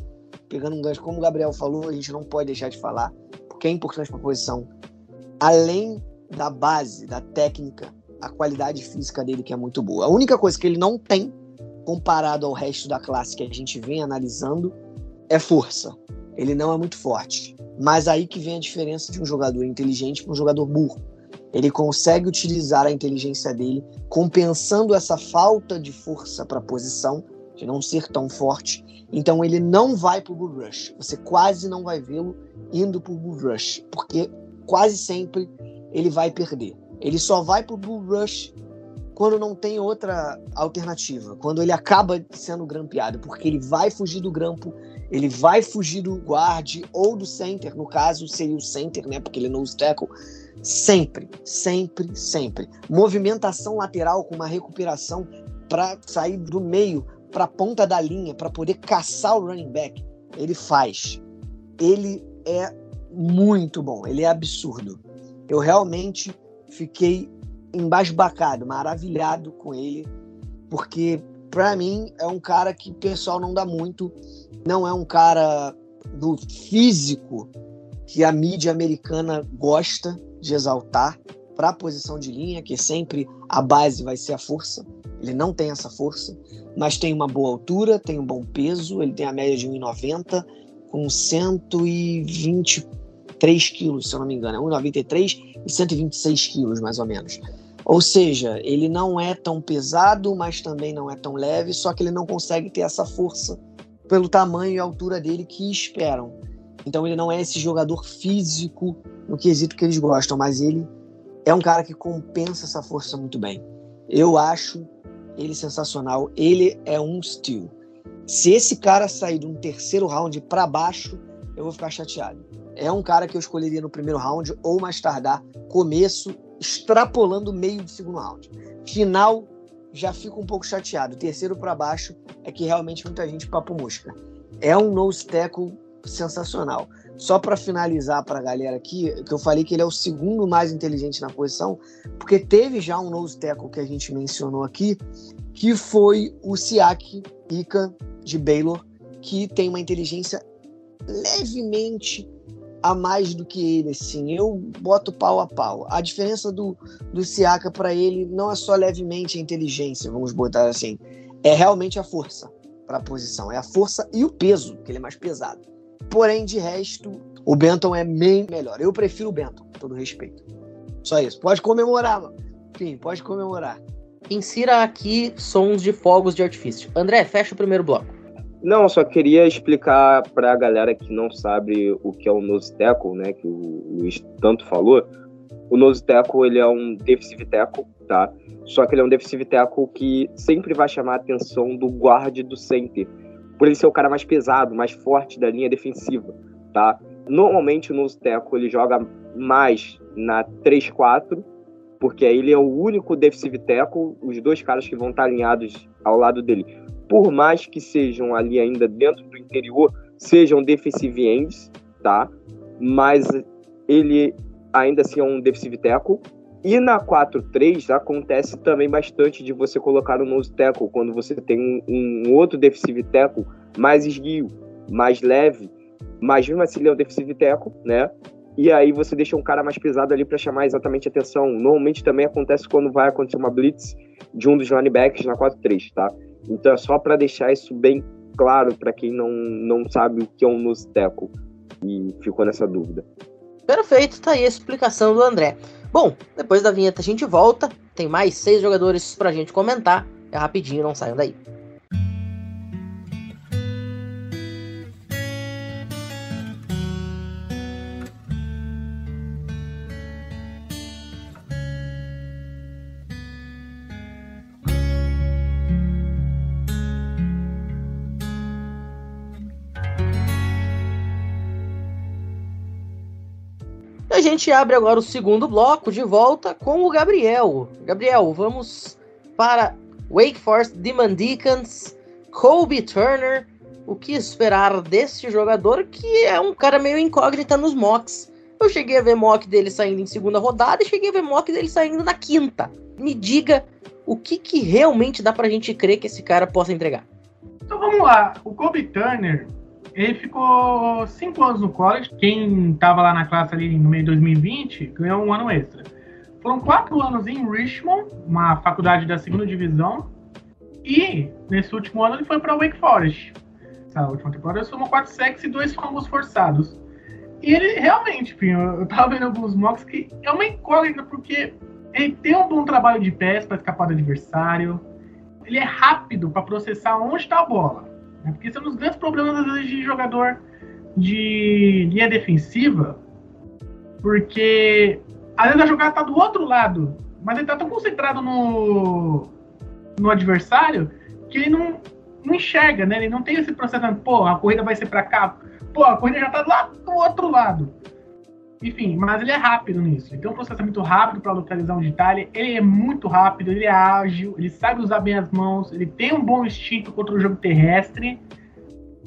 Pegando um gancho, como o Gabriel falou, a gente não pode deixar de falar, porque é importante para a posição. Além da base, da técnica, a qualidade física dele que é muito boa. A única coisa que ele não tem, comparado ao resto da classe que a gente vem analisando, é força. Ele não é muito forte. Mas aí que vem a diferença de um jogador inteligente para um jogador burro. Ele consegue utilizar a inteligência dele, compensando essa falta de força para a posição, de não ser tão forte. Então ele não vai para o Bull Rush. Você quase não vai vê-lo indo para o Bull Rush, porque quase sempre ele vai perder. Ele só vai para o Bull Rush quando não tem outra alternativa, quando ele acaba sendo grampeado, porque ele vai fugir do grampo, ele vai fugir do guard ou do center, no caso seria o center, né, porque ele não usa tackle, sempre, sempre, sempre. Movimentação lateral com uma recuperação para sair do meio para a ponta da linha, para poder caçar o running back, ele faz. Ele é muito bom, ele é absurdo. Eu realmente fiquei embasbacado, maravilhado com ele, porque para mim é um cara que o pessoal não dá muito, não é um cara do físico que a mídia americana gosta de exaltar para a posição de linha, que sempre a base vai ser a força. Ele não tem essa força, mas tem uma boa altura, tem um bom peso, ele tem a média de 1,90 com 123 quilos, se eu não me engano, é 1,93 e 126 quilos, mais ou menos. Ou seja, ele não é tão pesado, mas também não é tão leve, só que ele não consegue ter essa força pelo tamanho e altura dele que esperam. Então ele não é esse jogador físico no quesito que eles gostam, mas ele é um cara que compensa essa força muito bem. Eu acho ele sensacional, ele é um steal. Se esse cara sair de um terceiro round para baixo, eu vou ficar chateado. É um cara que eu escolheria no primeiro round ou mais tardar, começo extrapolando meio de segundo round. Final, já fico um pouco chateado. Terceiro para baixo é que realmente muita gente papo mosca. É um nose tackle sensacional. Só para finalizar para a galera aqui, que eu falei que ele é o segundo mais inteligente na posição, porque teve já um nose tackle que a gente mencionou aqui, que foi o Siak Ika de Baylor, que tem uma inteligência levemente a mais do que ele, assim. Eu boto pau a pau. A diferença do, do Siaka para ele não é só levemente a inteligência, vamos botar assim. É realmente a força para a posição. É a força e o peso, que ele é mais pesado. Porém, de resto, o Benton é bem melhor. Eu prefiro o Benton, com todo respeito. Só isso. Pode comemorar, mano. Enfim, pode comemorar. Insira aqui sons de fogos de artifício. André, fecha o primeiro bloco. Não, só queria explicar para a galera que não sabe o que é o nose tackle, né, que o Luiz tanto falou. O nose tackle, ele é um defensive tackle, tá? Só que ele é um defensive tackle que sempre vai chamar a atenção do guard do center, por ele ser o cara mais pesado, mais forte da linha defensiva, tá? Normalmente o nose tackle ele joga mais na 3-4, porque aí ele é o único defensive tackle, os dois caras que vão estar alinhados ao lado dele por mais que sejam ali ainda dentro do interior, sejam defensive ends, tá? Mas ele ainda assim é um defensive tackle. E na 4-3 acontece também bastante de você colocar o nose tackle quando você tem um, um outro defensive tackle mais esguio, mais leve, mas mesmo assim ele é um defensive tackle, né? E aí você deixa um cara mais pesado ali para chamar exatamente atenção. Normalmente também acontece quando vai acontecer uma blitz de um dos linebackers na 4-3, tá? Então é só para deixar isso bem claro para quem não, não sabe o que é um nose tackle e ficou nessa dúvida. Perfeito, tá aí a explicação do André. Bom, depois da vinheta a gente volta, tem mais seis jogadores pra gente comentar. É rapidinho, não saiam daí. A gente abre agora o segundo bloco de volta com o Gabriel. Gabriel, vamos para Wake Forest Demon Deacons, Colby Turner o que esperar desse jogador que é um cara meio incógnita nos mocks. Eu cheguei a ver mock dele saindo em segunda rodada e cheguei a ver mock dele saindo na quinta. Me diga o que, que realmente dá pra gente crer que esse cara possa entregar. Então vamos lá. O Kobe Turner, ele ficou cinco anos no college. Quem estava lá na classe ali no meio de 2020 ganhou um ano extra. Foram quatro anos em Richmond, uma faculdade da segunda divisão. E nesse último ano ele foi para Wake Forest. Essa última temporada ele somou quatro sacks e dois fumbles forçados. E ele realmente, eu, eu tava vendo alguns mocks que é uma incógnita, porque ele tem um bom trabalho de pés para escapar do adversário. Ele é rápido para processar onde está a bola. Né? Porque esse é um dos grandes problemas, às vezes, de jogador de linha defensiva. Porque às vezes a jogada está do outro lado, mas ele está tão concentrado no, no adversário que ele não, não enxerga, né? Ele não tem esse processo, pô, a corrida vai ser para cá, pô, a corrida já tá lá do outro lado. Enfim, mas ele é rápido nisso. Ele tem um processamento rápido para localizar onde tá. Ele, é muito rápido, ele é ágil, ele sabe usar bem as mãos, ele tem um bom instinto contra o jogo terrestre.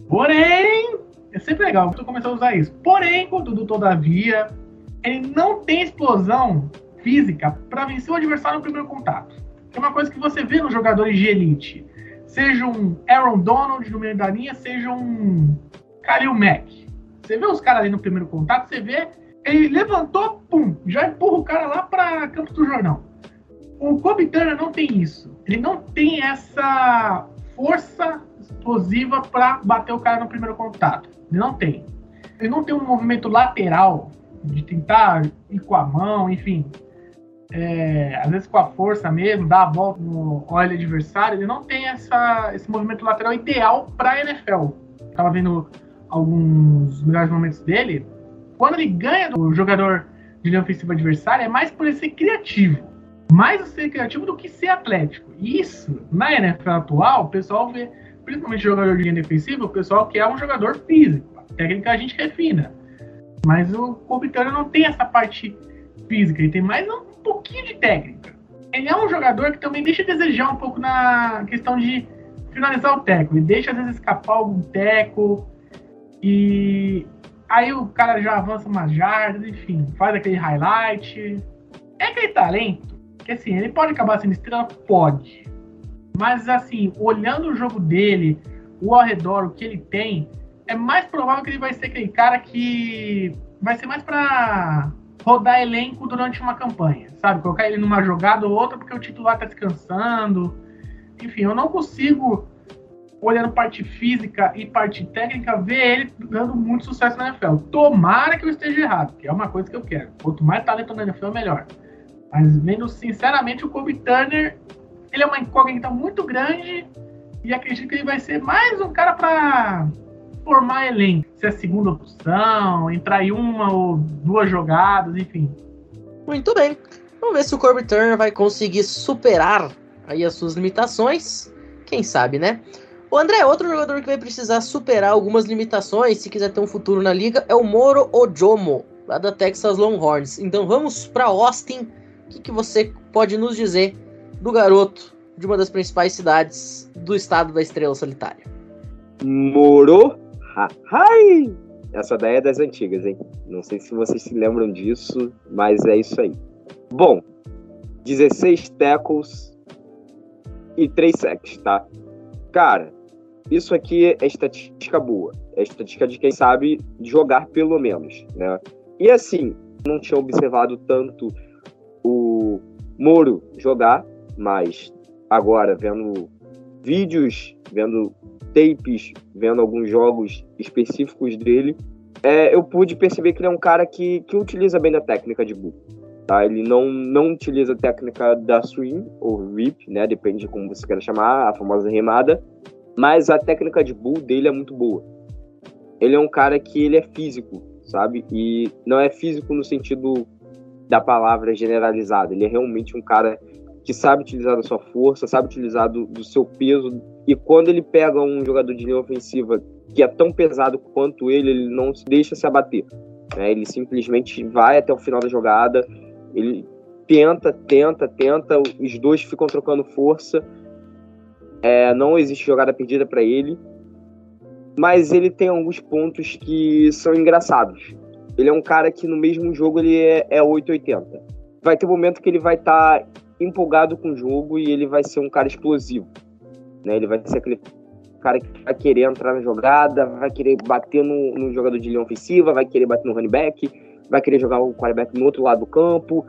Porém, é sempre legal, tô começando a usar isso. Porém, contudo, todavia, ele não tem explosão física para vencer o adversário no primeiro contato. É uma coisa que você vê nos jogadores de elite. Seja um Aaron Donald no meio da linha, seja um Khalil Mack. Você vê os caras ali no primeiro contato, você vê, ele levantou, pum, já empurra o cara lá para campo do jornal. O Kobe Turner não tem isso. Ele não tem essa força explosiva para bater o cara no primeiro contato. Ele não tem. Ele não tem um movimento lateral de tentar ir com a mão, enfim. É, às vezes com a força mesmo, dar a volta no olho adversário, ele não tem essa, esse movimento lateral ideal para a NFL. Tava vendo alguns melhores momentos dele, quando ele ganha do jogador de linha ofensiva adversário, é mais por ele ser criativo. Mais ser criativo do que ser atlético. E isso, na NFL atual, o pessoal vê, principalmente jogador de linha defensiva, o pessoal quer um jogador físico. A técnica a gente refina. Mas o Kobe não tem essa parte física, ele tem mais um pouquinho de técnica. Ele é um jogador que também deixa a desejar um pouco na questão de finalizar o teco. Ele deixa às vezes escapar algum teco, e aí o cara já avança umas jardas, enfim, faz aquele highlight. É aquele talento que assim, ele pode acabar sendo estrela? Pode. Mas assim, olhando o jogo dele, o ao redor, o que ele tem, é mais provável que ele vai ser aquele cara que vai ser mais para rodar elenco durante uma campanha, sabe? Colocar ele numa jogada ou outra porque o titular tá descansando. Enfim, eu não consigo olhando parte física e parte técnica, ver ele dando muito sucesso na NFL. Tomara que eu esteja errado, que é uma coisa que eu quero. Quanto mais talento na NFL, melhor. Mas vendo sinceramente o Kobe Turner, ele é uma incógnita muito grande e acredito que ele vai ser mais um cara para formar elenco. Ser a segunda opção, entrar em uma ou duas jogadas, enfim. Muito bem. Vamos ver se o Kobe Turner vai conseguir superar aí as suas limitações. Quem sabe, né? O André, outro jogador que vai precisar superar algumas limitações se quiser ter um futuro na liga é o Moro Ojomo, lá da Texas Longhorns. Então vamos para Austin. O que, que, você pode nos dizer do garoto de uma das principais cidades do estado da Estrela Solitária? Moro Hai! Essa daí é das antigas, hein? Não sei se vocês se lembram disso, mas é isso aí. Bom, 16 tackles e 3 sacks, tá? Cara, isso aqui é estatística boa. É estatística de quem sabe jogar, pelo menos, né? E assim, não tinha observado tanto o Moro jogar, mas agora vendo vídeos, vendo tapes, vendo alguns jogos específicos dele, é, eu pude perceber que ele é um cara que, que utiliza bem a técnica de bull. Tá? Ele não, não utiliza a técnica da swing ou rip, né? Depende de como você quer chamar, a famosa remada. Mas a técnica de bull dele é muito boa. Ele é um cara que ele é físico, sabe? E não é físico no sentido da palavra generalizada. Ele é realmente um cara que sabe utilizar da sua força, sabe utilizar do, do seu peso. E quando ele pega um jogador de linha ofensiva que é tão pesado quanto ele, ele não se deixa se abater. Né? Ele simplesmente vai até o final da jogada, ele tenta, tenta, tenta, os dois ficam trocando força é, não existe jogada perdida para ele. mas ele tem alguns pontos que são engraçados. Ele é um cara que no mesmo jogo ele é, é 880. Vai ter um momento que ele vai estar tá empolgado com o jogo e ele vai ser um cara explosivo. Né? Ele vai ser aquele cara que vai querer entrar na jogada, vai querer bater no, no jogador de linha ofensiva, vai querer bater no running back, vai querer jogar o quarterback no outro lado do campo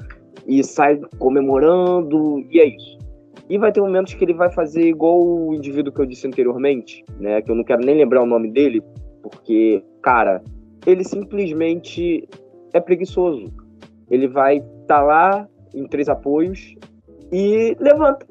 e sai comemorando, e é isso. E vai ter momentos que ele vai fazer igual o indivíduo que eu disse anteriormente, né? Que eu não quero nem lembrar o nome dele, porque, cara, ele simplesmente é preguiçoso. Ele vai estar tá lá em três apoios e levanta.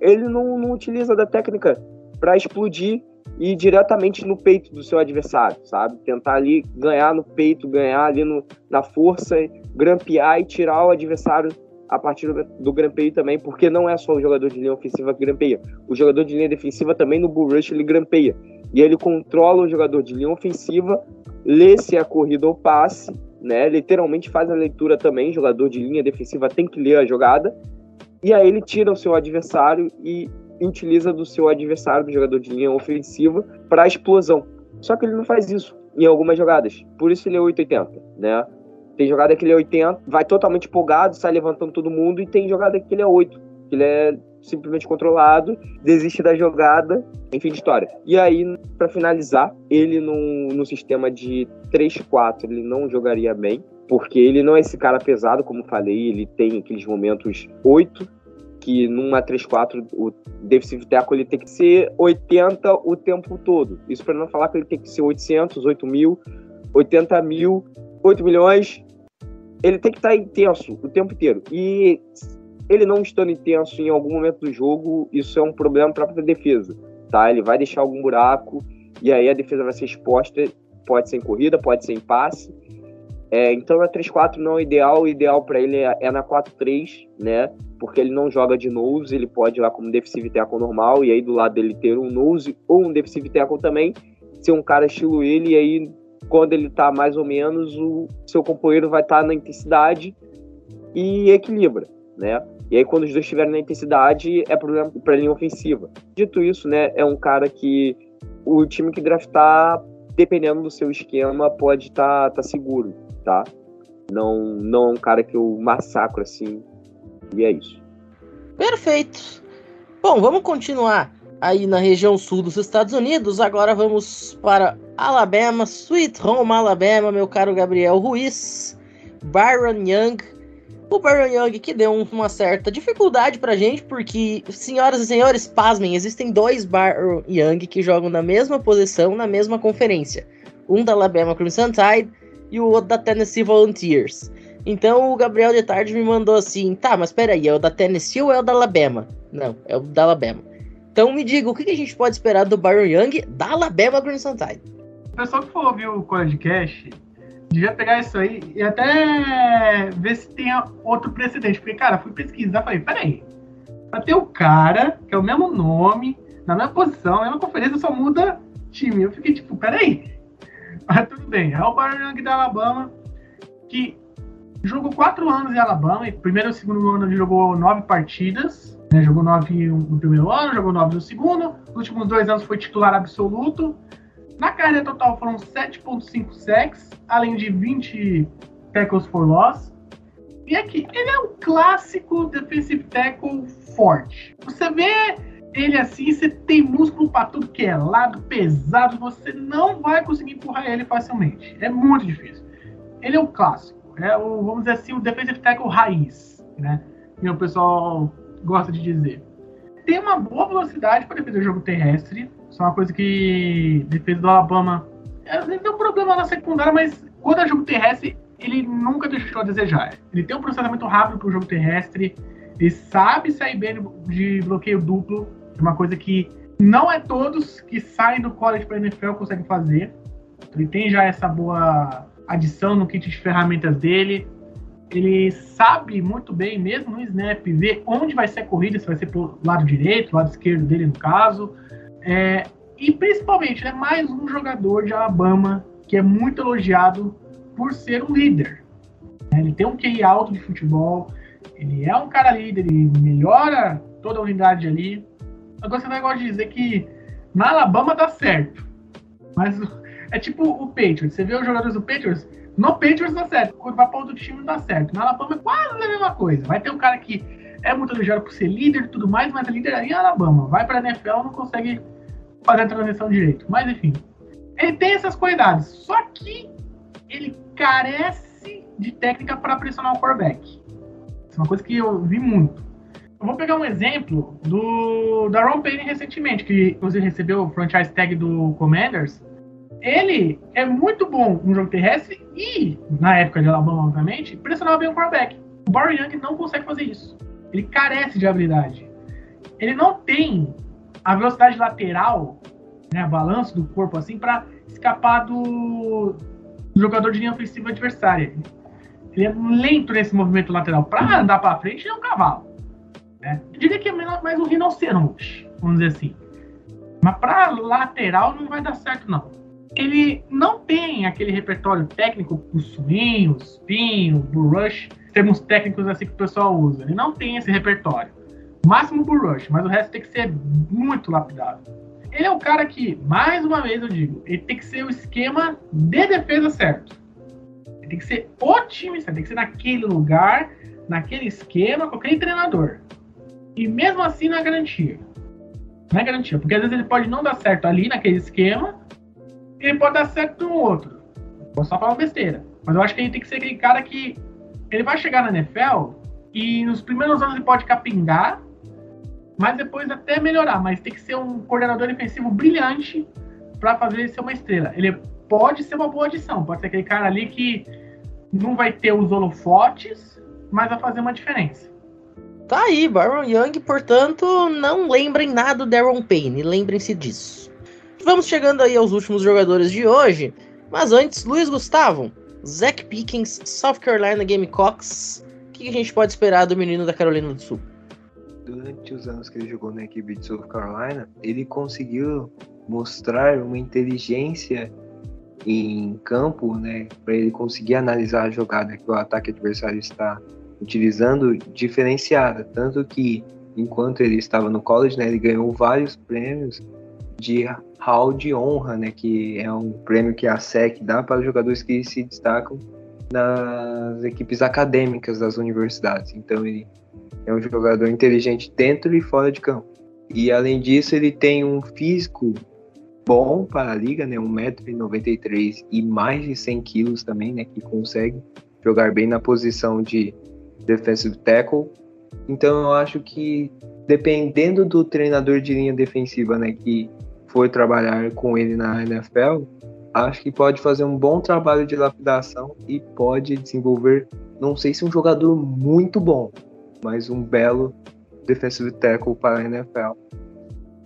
Ele não, não utiliza da técnica para explodir e ir diretamente no peito do seu adversário, sabe? Tentar ali ganhar no peito, ganhar ali no, na força, grampear e tirar o adversário a partir do, do grampeio também, porque não é só o jogador de linha ofensiva que grampeia. O jogador de linha defensiva também no bull rush ele grampeia. E ele controla o jogador de linha ofensiva, lê se é corrida ou passe, né? Literalmente faz a leitura também, jogador de linha defensiva tem que ler a jogada. E aí ele tira o seu adversário e utiliza do seu adversário, do jogador de linha ofensiva, para explosão. Só que ele não faz isso em algumas jogadas. Por isso ele é 880, né? Tem jogada que ele é 80, vai totalmente empolgado, sai levantando todo mundo, e tem jogada que ele é 8, que ele é simplesmente controlado, desiste da jogada, enfim de história. E aí, para finalizar, ele no, no sistema de 3-4, ele não jogaria bem, porque ele não é esse cara pesado, como falei, ele tem aqueles momentos 8, que numa 3-4 o defensive tackle ele tem que ser 80 o tempo todo. Isso para não falar que ele tem que ser 800, 8 mil, 80 mil, 8 milhões. Ele tem que estar tá intenso o tempo inteiro. E ele não estando intenso em algum momento do jogo, isso é um problema para a defesa. Tá? Ele vai deixar algum buraco e aí a defesa vai ser exposta. Pode ser em corrida, pode ser em passe. É, então a 3-4 não é ideal, o ideal para ele é, é na 4-3, né? Porque ele não joga de nose, ele pode ir lá como defensive tackle normal, e aí do lado dele ter um nose ou um defensive tackle também, ser um cara estilo ele, e aí quando ele tá mais ou menos, o seu companheiro vai estar tá na intensidade e equilibra, né? E aí quando os dois estiverem na intensidade, é problema para a linha ofensiva. Dito isso, né, é um cara que o time que draftar, dependendo do seu esquema, pode estar tá, tá seguro, tá? Não, não é um cara que eu massacro assim. E é isso. Perfeito. Bom, vamos continuar aí na região sul dos Estados Unidos. Agora vamos para Alabama, Sweet Home Alabama, meu caro Gabriel Ruiz, Byron Young. O Byron Young que deu uma certa dificuldade pra gente, porque, senhoras e senhores, pasmem, existem dois Byron Young que jogam na mesma posição, na mesma conferência. Um da Alabama Crimson Tide e o outro da Tennessee Volunteers. Então o Gabriel de tarde me mandou assim: tá, mas peraí, é o da Tennessee ou é o da Alabama? Não, é o da Alabama. Então me diga, o que a gente pode esperar do Byron Young da Alabama Crimson Tide? O pessoal que for ouvir o podcast devia pegar isso aí e até ver se tem outro precedente. Porque, cara, fui pesquisar, falei, peraí, pra ter o cara, que é o mesmo nome, na mesma posição, na mesma conferência, só muda time. Eu fiquei tipo, peraí. Mas tudo bem, é o Byron Young da Alabama, que jogou quatro anos em Alabama, e primeiro e segundo ano ele jogou nove partidas, né, jogou nove no primeiro ano, jogou nove no segundo. Nos últimos dois anos foi titular absoluto. Na carreira total foram 7.5 sacks, além de 20 tackles for loss. E aqui, ele é um clássico defensive tackle forte. Você vê ele assim, você tem músculo para tudo que é lado, pesado, você não vai conseguir empurrar ele facilmente. É muito difícil. Ele é um clássico. É o, vamos dizer assim, o defensive tackle raiz, né? E o pessoal gosta de dizer. Tem uma boa velocidade para defender o jogo terrestre. Isso é uma coisa que defesa do Alabama é, ele tem um problema na secundária, mas quando é jogo terrestre, ele nunca deixou a desejar. Ele tem um processamento rápido para o jogo terrestre, ele sabe sair bem de bloqueio duplo, é uma coisa que não é todos que saem do college para a NFL conseguem fazer. Ele tem já essa boa adição no kit de ferramentas dele ele sabe muito bem, mesmo no snap, ver onde vai ser a corrida, se vai ser pro lado direito, lado esquerdo dele, no caso. É, e principalmente, é mais um jogador de Alabama que é muito elogiado por ser um líder. Ele tem um QI alto de futebol, ele é um cara líder, ele melhora toda a unidade ali. Agora você vai de dizer que na Alabama dá certo. Mas *laughs* é tipo o Patriots. Você vê os jogadores do Patriots, no Patriots dá certo. Quando vai para outro time não dá certo. Na Alabama é quase a mesma coisa. Vai ter um cara que é muito ligado por ser líder e tudo mais, mas é líder aí em Alabama. Vai para a NFL não consegue fazer a transição direito. Mas enfim. Ele tem essas qualidades. Só que ele carece de técnica para pressionar o quarterback. Isso é uma coisa que eu vi muito. Eu vou pegar um exemplo do da Ron Payne recentemente, que inclusive recebeu o franchise tag do Commanders. Ele é muito bom no jogo terrestre e, na época de Alabama, obviamente, pressionava bem o quarterback. O Barry Young não consegue fazer isso. Ele carece de habilidade. Ele não tem a velocidade lateral, né, balanço do corpo assim, para escapar do, do jogador de linha ofensiva adversária. Ele é lento nesse movimento lateral. Para andar para frente, ele é um cavalo. Né? Eu diria que é mais um rinoceronte, vamos dizer assim. Mas para lateral não vai dar certo, não. Ele não tem aquele repertório técnico, o swing, o spin, bull rush, termos técnicos assim que o pessoal usa. Ele não tem esse repertório. Máximo bull rush, mas o resto tem que ser muito lapidado. Ele é o cara que, mais uma vez eu digo, ele tem que ser o esquema de defesa certo. Ele tem que ser o time certo, tem que ser naquele lugar, naquele esquema, com aquele treinador. E mesmo assim não é garantia. Não é garantia, porque às vezes ele pode não dar certo ali naquele esquema, ele pode dar certo no outro. Vou só falar besteira. Mas eu acho que ele tem que ser aquele cara que ele vai chegar na NFL e nos primeiros anos ele pode capingar, mas depois até melhorar. Mas tem que ser um coordenador defensivo brilhante para fazer ele ser uma estrela. Ele pode ser uma boa adição, pode ser aquele cara ali que não vai ter os holofotes, mas vai fazer uma diferença. Tá aí, Baron Young, portanto, não lembrem nada do Darren Payne, lembrem-se disso. Vamos chegando aí aos últimos jogadores de hoje, mas antes, Luiz Gustavo, Zach Pickens, South Carolina Gamecocks, o que a gente pode esperar do menino da Carolina do Sul? Durante os anos que ele jogou na equipe de South Carolina, ele conseguiu mostrar uma inteligência em campo, né, para ele conseguir analisar a jogada que o ataque adversário está utilizando diferenciada, tanto que enquanto ele estava no college, né, ele ganhou vários prêmios de Hall de Honra, né, que é um prêmio que a SEC dá para jogadores que se destacam nas equipes acadêmicas das universidades. Então ele é um jogador inteligente dentro e fora de campo. E além disso, ele tem um físico bom para a liga, né, 1,93m e mais de 100 quilos também, né, que consegue jogar bem na posição de defensive tackle. Então eu acho que dependendo do treinador de linha defensiva, né, que for trabalhar com ele na NFL, acho que pode fazer um bom trabalho de lapidação e pode desenvolver, não sei se um jogador muito bom, mas um belo defensive tackle para a NFL.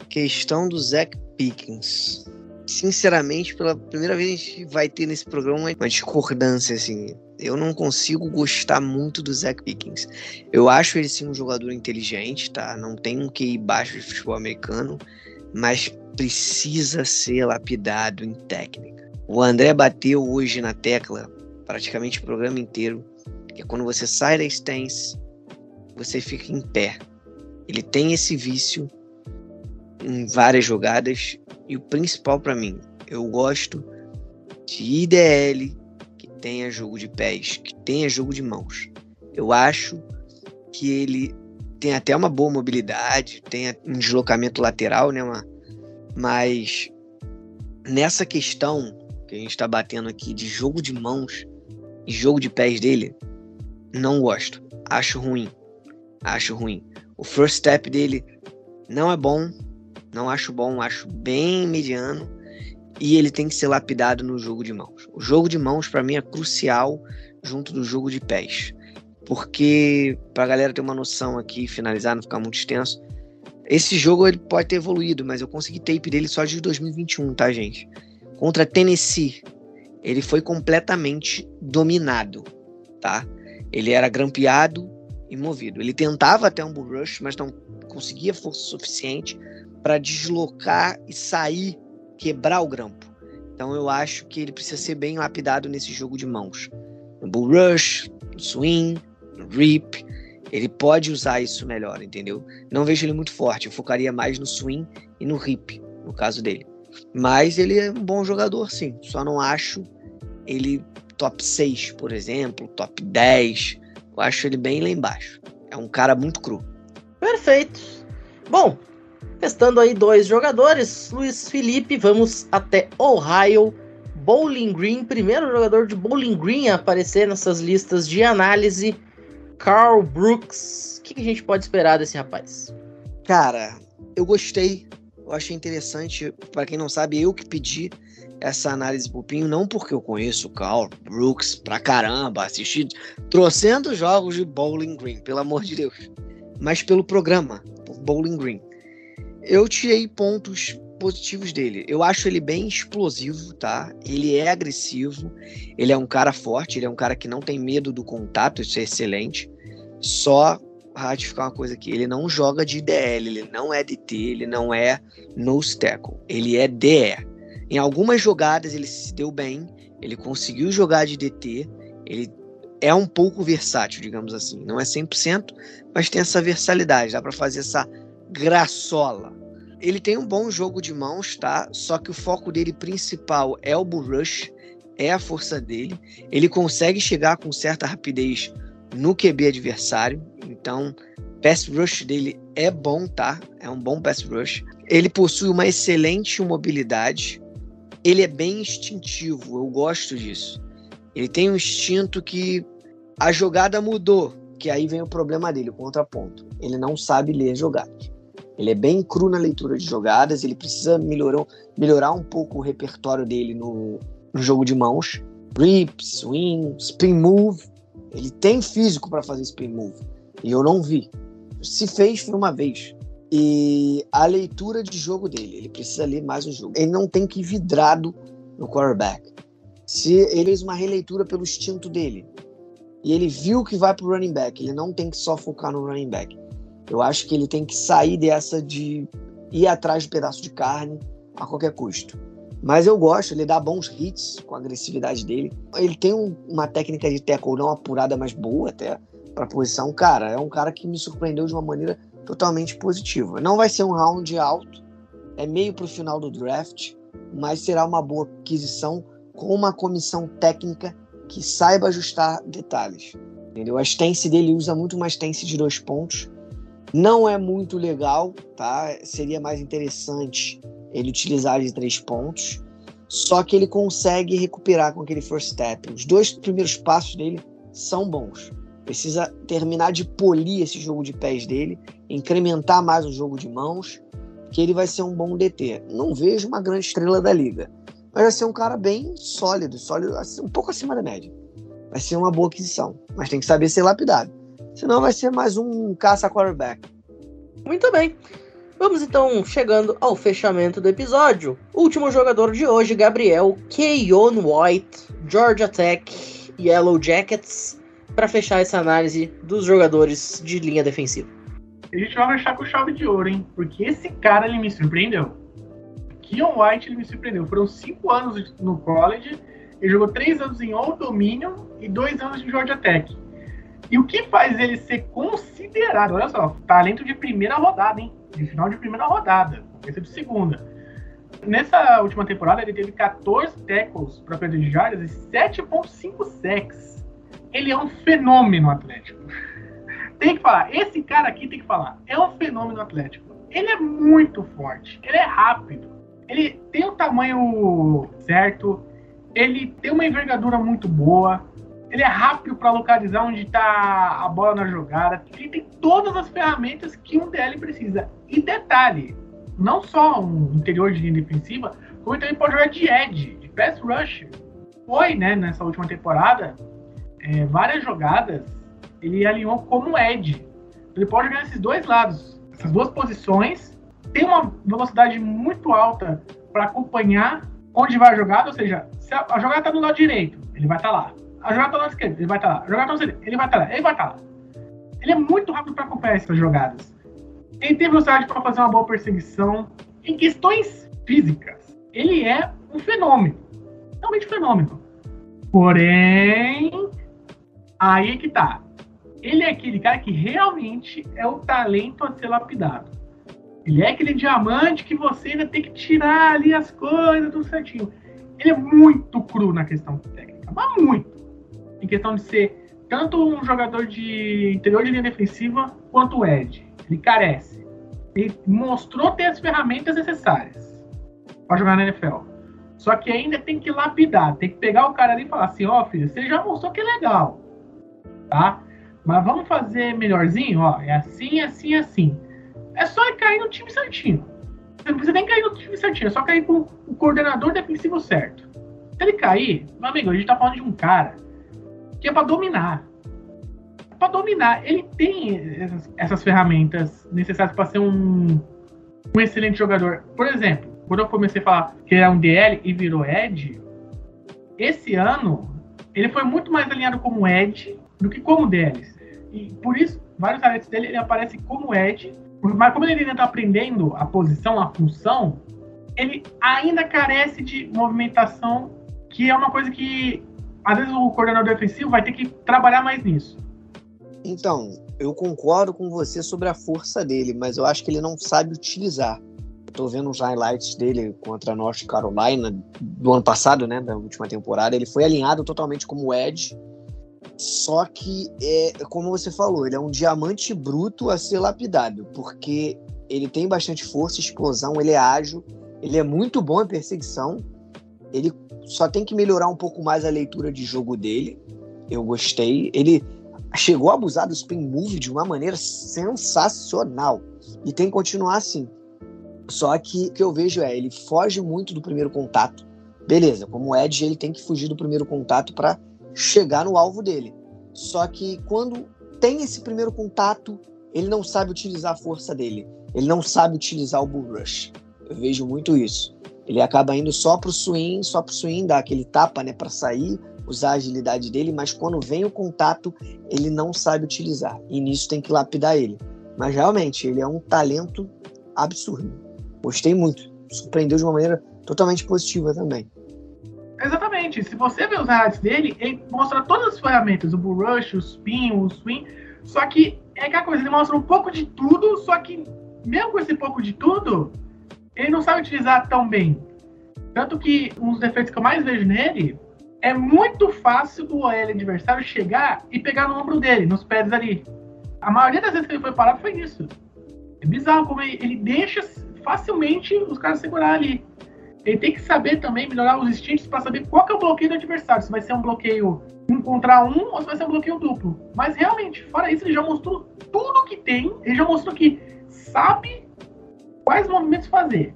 Questão do Zach Pickens sinceramente, pela primeira vez a gente vai ter nesse programa uma discordância, assim. Eu não consigo gostar muito do Zach Pickens. Eu acho ele sim um jogador inteligente, tá? Não tem um QI baixo de futebol americano, mas precisa ser lapidado em técnica. O André bateu hoje na tecla, praticamente o programa inteiro, que é quando você sai da stance, você fica em pé. Ele tem esse vício em várias jogadas e o principal para mim, eu gosto de IDL que tenha jogo de pés, que tenha jogo de mãos. Eu acho que ele tem até uma boa mobilidade, tem um deslocamento lateral, né? Uma, mas nessa questão que a gente está batendo aqui de jogo de mãos e jogo de pés dele, não gosto. Acho ruim. Acho ruim. O first step dele não é bom, não acho bom, acho bem mediano. E ele tem que ser lapidado no jogo de mãos. O jogo de mãos, para mim, é crucial junto do jogo de pés. Porque, pra galera ter uma noção aqui, finalizar, não ficar muito extenso, esse jogo ele pode ter evoluído, mas eu consegui tape dele só de 2021, tá, gente? Contra Tennessee, ele foi completamente dominado, tá? Ele era grampeado e movido. Ele tentava até um bull rush, mas não conseguia força suficiente para deslocar e sair, quebrar o grampo. Então eu acho que ele precisa ser bem lapidado nesse jogo de mãos. No bull rush, no swing, no rip, ele pode usar isso melhor, entendeu? Não vejo ele muito forte, eu focaria mais no swing e no rip, no caso dele. Mas ele é um bom jogador, sim. Só não acho ele top 6, por exemplo, top 10. Eu acho ele bem lá embaixo. É um cara muito cru. Perfeito. Bom, Restando aí dois jogadores, Luiz Felipe, vamos até Ohio. Bowling Green, primeiro jogador de Bowling Green a aparecer nessas listas de análise, Carl Brooks. O que a gente pode esperar desse rapaz? Cara, eu gostei, eu achei interessante. Para quem não sabe, eu que pedi essa análise pro Pinho, não porque eu conheço o Carl Brooks pra caramba, assisti trocentos jogos de Bowling Green, pelo amor de Deus, mas pelo programa, por Bowling Green eu tirei pontos positivos dele. Eu acho ele bem explosivo, tá? Ele é agressivo, ele é um cara forte, ele é um cara que não tem medo do contato, isso é excelente. Só ratificar uma coisa aqui, ele não joga de DL, ele não é DT, ele não é nose tackle, ele é DE. Em algumas jogadas ele se deu bem, ele conseguiu jogar de DT, ele é um pouco versátil, digamos assim. Não é 100%, mas tem essa versalidade, dá para fazer essa graçola. Ele tem um bom jogo de mãos, tá? Só que o foco dele principal é o bull rush, é a força dele. Ele consegue chegar com certa rapidez no QB adversário, então pass rush dele é bom, tá? É um bom pass rush. Ele possui uma excelente mobilidade. Ele é bem instintivo, eu gosto disso. Ele tem um instinto que a jogada mudou, que aí vem o problema dele, o contraponto. Ele não sabe ler jogadas. Ele é bem cru na leitura de jogadas, ele precisa melhorar, melhorar um pouco o repertório dele no, no jogo de mãos. Rip, swing, spin move. Ele tem físico para fazer spin move. E eu não vi. Se fez, foi uma vez. E a leitura de jogo dele, ele precisa ler mais o jogo. Ele não tem que ir vidrado no quarterback. Se ele fez uma releitura pelo instinto dele e ele viu que vai pro running back, ele não tem que só focar no running back. Eu acho que ele tem que sair dessa de ir atrás de pedaço de carne a qualquer custo. Mas eu gosto, ele dá bons hits com a agressividade dele. Ele tem um, uma técnica de tackle não apurada, mas boa até para a posição. Cara, é um cara que me surpreendeu de uma maneira totalmente positiva. Não vai ser um round alto, é meio para o final do draft, mas será uma boa aquisição com uma comissão técnica que saiba ajustar detalhes. Entendeu? A stance dele usa muito uma stance de dois pontos não é muito legal, tá? Seria mais interessante ele utilizar de três pontos. Só que ele consegue recuperar com aquele first step. Os dois primeiros passos dele são bons. Precisa terminar de polir esse jogo de pés dele, incrementar mais o jogo de mãos, que ele vai ser um bom DT. Não vejo uma grande estrela da liga, mas vai ser um cara bem sólido, sólido, um pouco acima da média. Vai ser uma boa aquisição, mas tem que saber ser lapidado. Senão vai ser mais um caça quarterback. Muito bem. Vamos então chegando ao fechamento do episódio. Último jogador de hoje, Gabriel Keyon White, Georgia Tech, Yellow Jackets, para fechar essa análise dos jogadores de linha defensiva. A gente vai fechar com chave de ouro, hein? Porque esse cara ele me surpreendeu. Keyon White ele me surpreendeu. Foram cinco anos no college, ele jogou três anos em Old Dominion e dois anos em Georgia Tech. E o que faz ele ser considerado, olha só, talento de primeira rodada, hein? De final de primeira rodada, esse é de segunda. Nessa última temporada, ele teve 14 tackles para perder de jardas e 7.5 sacks. Ele é um fenômeno atlético. Tem que falar, esse cara aqui tem que falar, é um fenômeno atlético. Ele é muito forte, ele é rápido, ele tem o tamanho certo, ele tem uma envergadura muito boa, ele é rápido para localizar onde está a bola na jogada. Ele tem todas as ferramentas que um DL precisa. E detalhe, não só um interior de linha defensiva, como também pode jogar de edge, de pass rush. Foi, né, nessa última temporada, é, várias jogadas ele alinhou como edge. Ele pode jogar nesses dois lados, essas duas posições. Tem uma velocidade muito alta para acompanhar onde vai a jogada, ou seja, se a, a jogada está do lado direito, ele vai estar tá lá a jogada tá lado esquerdo, ele vai estar tá lá. A jogada tá lado ele vai estar tá lá, ele vai estar lá. Ele é muito rápido para acompanhar essas jogadas. Ele tem velocidade para fazer uma boa perseguição. Em questões físicas, ele é um fenômeno. Realmente um fenômeno. Porém, aí que tá. Ele é aquele cara que realmente é o talento a ser lapidado. Ele é aquele diamante que você ainda tem que tirar ali as coisas tudo certinho. Ele é muito cru na questão técnica, mas muito. Em questão de ser tanto um jogador de interior de linha defensiva quanto o Ed. Ele carece. Ele mostrou ter as ferramentas necessárias para jogar na NFL. Só que ainda tem que lapidar, tem que pegar o cara ali e falar assim, ó, oh, filho, você já mostrou que é legal, tá? Mas vamos fazer melhorzinho, ó, é assim, assim, assim. É só cair no time certinho. Você não precisa nem cair no time certinho, é só cair com o coordenador defensivo certo. Se ele cair, meu amigo, a gente tá falando de um cara que é para dominar. Para dominar. Ele tem essas, essas ferramentas necessárias para ser um, um excelente jogador. Por exemplo, quando eu comecei a falar que é um DL e virou Ed, esse ano ele foi muito mais alinhado como Ed do que como DL. E por isso, vários talentos dele ele aparece como Ed mas como ele ainda está aprendendo a posição, a função, ele ainda carece de movimentação, que é uma coisa que às vezes o coordenador defensivo vai ter que trabalhar mais nisso. Então, eu concordo com você sobre a força dele, mas eu acho que ele não sabe utilizar. Estou vendo os highlights dele contra a North Carolina do ano passado, né, da última temporada. Ele foi alinhado totalmente como edge só que, é, como você falou, ele é um diamante bruto a ser lapidado, porque ele tem bastante força, explosão, ele é ágil, ele é muito bom em perseguição. Ele só tem que melhorar um pouco mais a leitura de jogo dele. Eu gostei. Ele chegou a abusar do spin move de uma maneira sensacional e tem que continuar assim. Só que o que eu vejo é, ele foge muito do primeiro contato. Beleza, como Edge, ele tem que fugir do primeiro contato para chegar no alvo dele. Só que quando tem esse primeiro contato, ele não sabe utilizar a força dele. Ele não sabe utilizar o bull rush. Eu vejo muito isso. Ele acaba indo só pro swing, só pro swing, dar aquele tapa, né, para sair, usar a agilidade dele, mas quando vem o contato, ele não sabe utilizar. E nisso tem que lapidar ele. Mas realmente, ele é um talento absurdo. Gostei muito. Surpreendeu de uma maneira totalmente positiva também. Exatamente. Se você ver os highlights dele, ele mostra todas as ferramentas, o bull rush, o spin, o swing. Só que é aquela coisa, ele mostra um pouco de tudo, só que mesmo com esse pouco de tudo, ele não sabe utilizar tão bem. Tanto que um dos defeitos que eu mais vejo nele é muito fácil do OL adversário chegar e pegar no ombro dele, nos pés ali. A maioria das vezes que ele foi parado foi isso. É bizarro como ele, ele deixa facilmente os caras segurar ali ele tem que saber também melhorar os instintos para saber qual é o bloqueio do adversário. Se vai ser um bloqueio um contra um ou se vai ser um bloqueio duplo. Mas realmente, fora isso, ele já mostrou tudo que tem. Ele já mostrou que sabe quais movimentos fazer.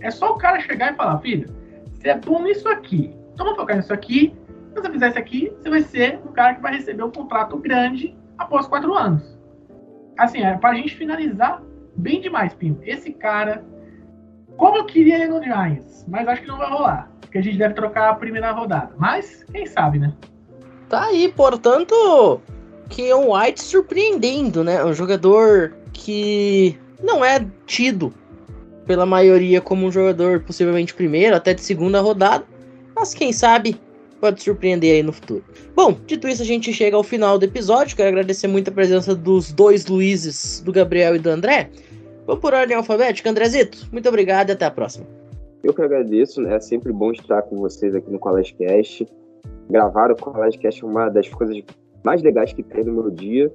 É só o cara chegar e falar, filho, você é bom nisso aqui. Então vamos focar nisso aqui. Se você fizer isso aqui, você vai ser um cara que vai receber um contrato grande após quatro anos. Assim, é pra gente finalizar bem demais, Pinho. Esse cara como eu queria ele no Giants, mas acho que não vai rolar. Porque a gente deve trocar a primeira rodada. Mas, quem sabe, né? Tá aí, portanto, Keon White surpreendendo, né? Um jogador que não é tido pela maioria como um jogador possivelmente primeiro, até de segunda rodada. Mas quem sabe pode surpreender aí no futuro. Bom, dito isso, a gente chega ao final do episódio. Quero agradecer muito a presença dos dois Luizes, do Gabriel e do André. Vamos por ordem alfabética, Andrezito. Muito obrigado e até a próxima. Eu que agradeço, né? é sempre bom estar com vocês aqui no College Cast. Gravar o College Cast é uma das coisas mais legais que tem no meu dia.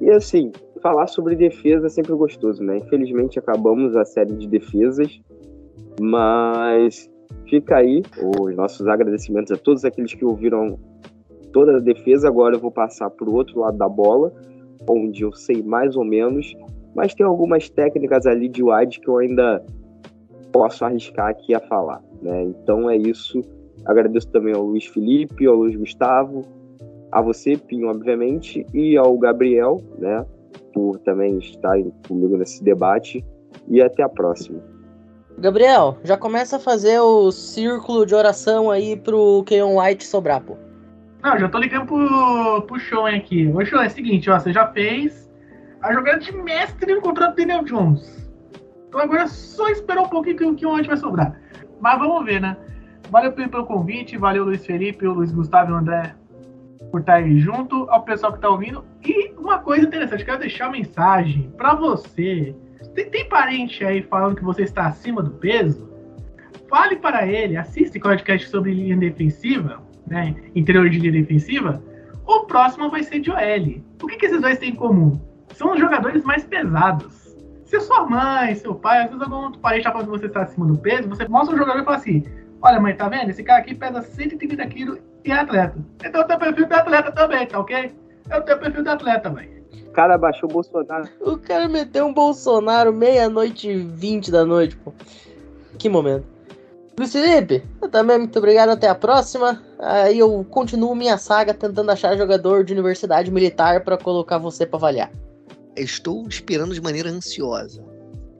E assim, falar sobre defesa é sempre gostoso, né? Infelizmente acabamos a série de defesas, mas fica aí os nossos agradecimentos a todos aqueles que ouviram toda a defesa. Agora eu vou passar para o outro lado da bola, onde eu sei mais ou menos mas tem algumas técnicas ali de wide que eu ainda posso arriscar aqui a falar. Né? Então é isso. Agradeço também ao Luiz Felipe, ao Luiz Gustavo, a você, Pinho, obviamente, e ao Gabriel, né, por também estarem comigo nesse debate. E até a próxima. Gabriel, já começa a fazer o círculo de oração aí pro Keon White sobrar, pô. Não, já tô ligando pro, pro Sean aqui. Ô, Sean, é o seguinte, ó, você já fez a jogada de mestre no contrato do Daniel Jones. Então agora é só esperar um pouquinho que, que onde vai sobrar. Mas vamos ver, né? Valeu pelo convite, valeu Luiz Felipe, o Luiz Gustavo e o André por estar aí junto, ao pessoal que está ouvindo. E uma coisa interessante, quero deixar uma mensagem para você, Tem, tem parente aí falando que você está acima do peso? Fale para ele, assista podcast sobre linha defensiva, né? Interior de linha defensiva. O próximo vai ser de OL. O que, que esses dois têm em comum? São os jogadores mais pesados. Se sua mãe, seu pai, às vezes algum outro parente está falando que você está acima do peso, você mostra o jogador e fala assim: Olha, mãe, tá vendo? Esse cara aqui pesa 130 quilos e é atleta. Então eu tenho perfil de atleta também, tá ok? Eu tenho perfil de atleta, mãe. O cara baixou o Bolsonaro. O cara meteu um Bolsonaro meia-noite e vinte da noite, pô. Que momento. Luiz Felipe, eu também muito obrigado, até a próxima. Aí eu continuo minha saga tentando achar jogador de universidade militar para colocar você para avaliar. Estou esperando de maneira ansiosa.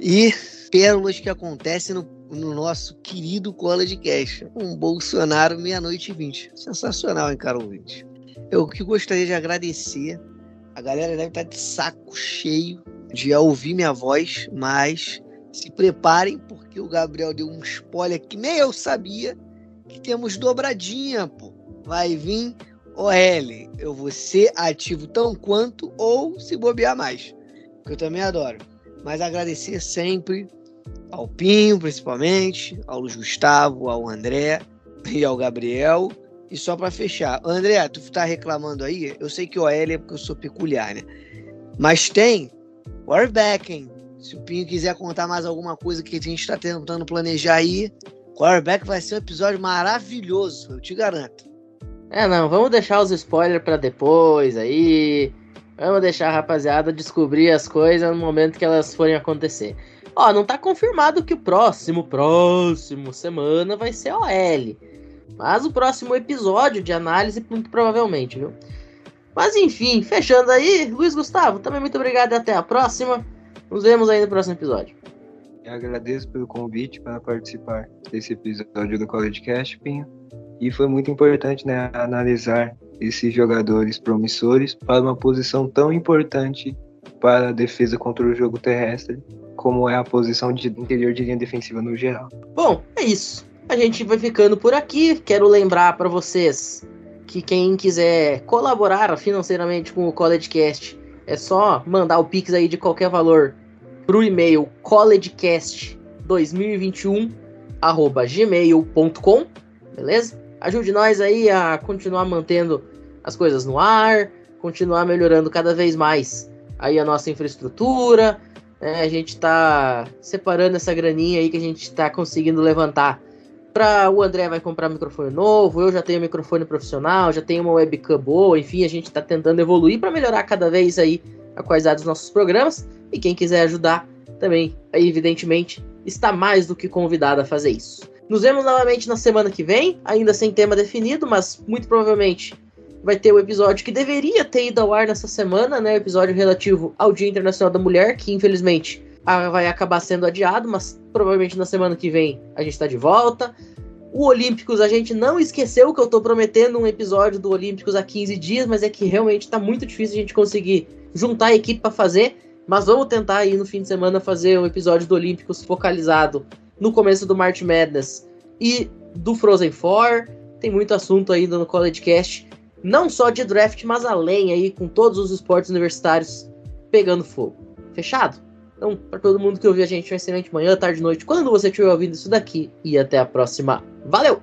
E pérolas que acontecem no, no nosso querido College Cash. Um Bolsonaro meia-noite e vinte. Sensacional, hein, cara ouvinte? Eu que gostaria de agradecer. A galera deve estar de saco cheio de ouvir minha voz, mas se preparem, porque o Gabriel deu um spoiler que nem eu sabia que temos dobradinha, pô. Vai vir OL. Eu vou ser ativo tão quanto ou se bobear mais. Que eu também adoro. Mas agradecer sempre ao Pinho, principalmente, ao Gustavo, ao André e ao Gabriel. E só para fechar, André, tu tá reclamando aí? Eu sei que OL é porque eu sou peculiar, né? Mas tem Warbacken, se o Pinho quiser contar mais alguma coisa que a gente está tentando planejar aí, Quarterback vai ser um episódio maravilhoso, eu te garanto. É, não, vamos deixar os spoilers para depois aí. Vamos deixar a rapaziada descobrir as coisas no momento que elas forem acontecer. Ó, não tá confirmado que o próximo, próximo semana vai ser OL. Mas o próximo episódio de análise, muito provavelmente, viu? Mas enfim, fechando aí, Luiz Gustavo, também muito obrigado e até a próxima. Nos vemos aí no próximo episódio. Eu agradeço pelo convite para participar desse episódio do College Cast, Pinho. E foi muito importante né, analisar esses jogadores promissores para uma posição tão importante para a defesa contra o jogo terrestre, como é a posição de interior de linha defensiva no geral. Bom, é isso. A gente vai ficando por aqui. Quero lembrar para vocês que quem quiser colaborar financeiramente com o College Cast é só mandar o Pix aí de qualquer valor para o e-mail collegecast2021 gmail.com, beleza? Ajude nós aí a continuar mantendo as coisas no ar, continuar melhorando cada vez mais aí a nossa infraestrutura. Né? A gente está separando essa graninha aí que a gente está conseguindo levantar. Para o André vai comprar microfone novo, eu já tenho microfone profissional, já tenho uma webcam boa, enfim, a gente está tentando evoluir para melhorar cada vez aí a qualidade dos nossos programas. E quem quiser ajudar também, evidentemente, está mais do que convidado a fazer isso. Nos vemos novamente na semana que vem, ainda sem tema definido, mas muito provavelmente vai ter o episódio que deveria ter ido ao ar nessa semana, né? O episódio relativo ao Dia Internacional da Mulher, que infelizmente vai acabar sendo adiado, mas provavelmente na semana que vem a gente está de volta. O Olímpicos, a gente não esqueceu que eu estou prometendo um episódio do Olímpicos há 15 dias, mas é que realmente está muito difícil a gente conseguir juntar a equipe para fazer. Mas vamos tentar aí no fim de semana fazer um episódio do Olímpicos focalizado no começo do March Madness e do Frozen Four. Tem muito assunto ainda no College Cast, não só de draft, mas além aí com todos os esportes universitários pegando fogo. Fechado? Então, para todo mundo que ouviu a gente, uma excelente manhã, tarde, noite, quando você estiver ouvindo isso daqui e até a próxima. Valeu!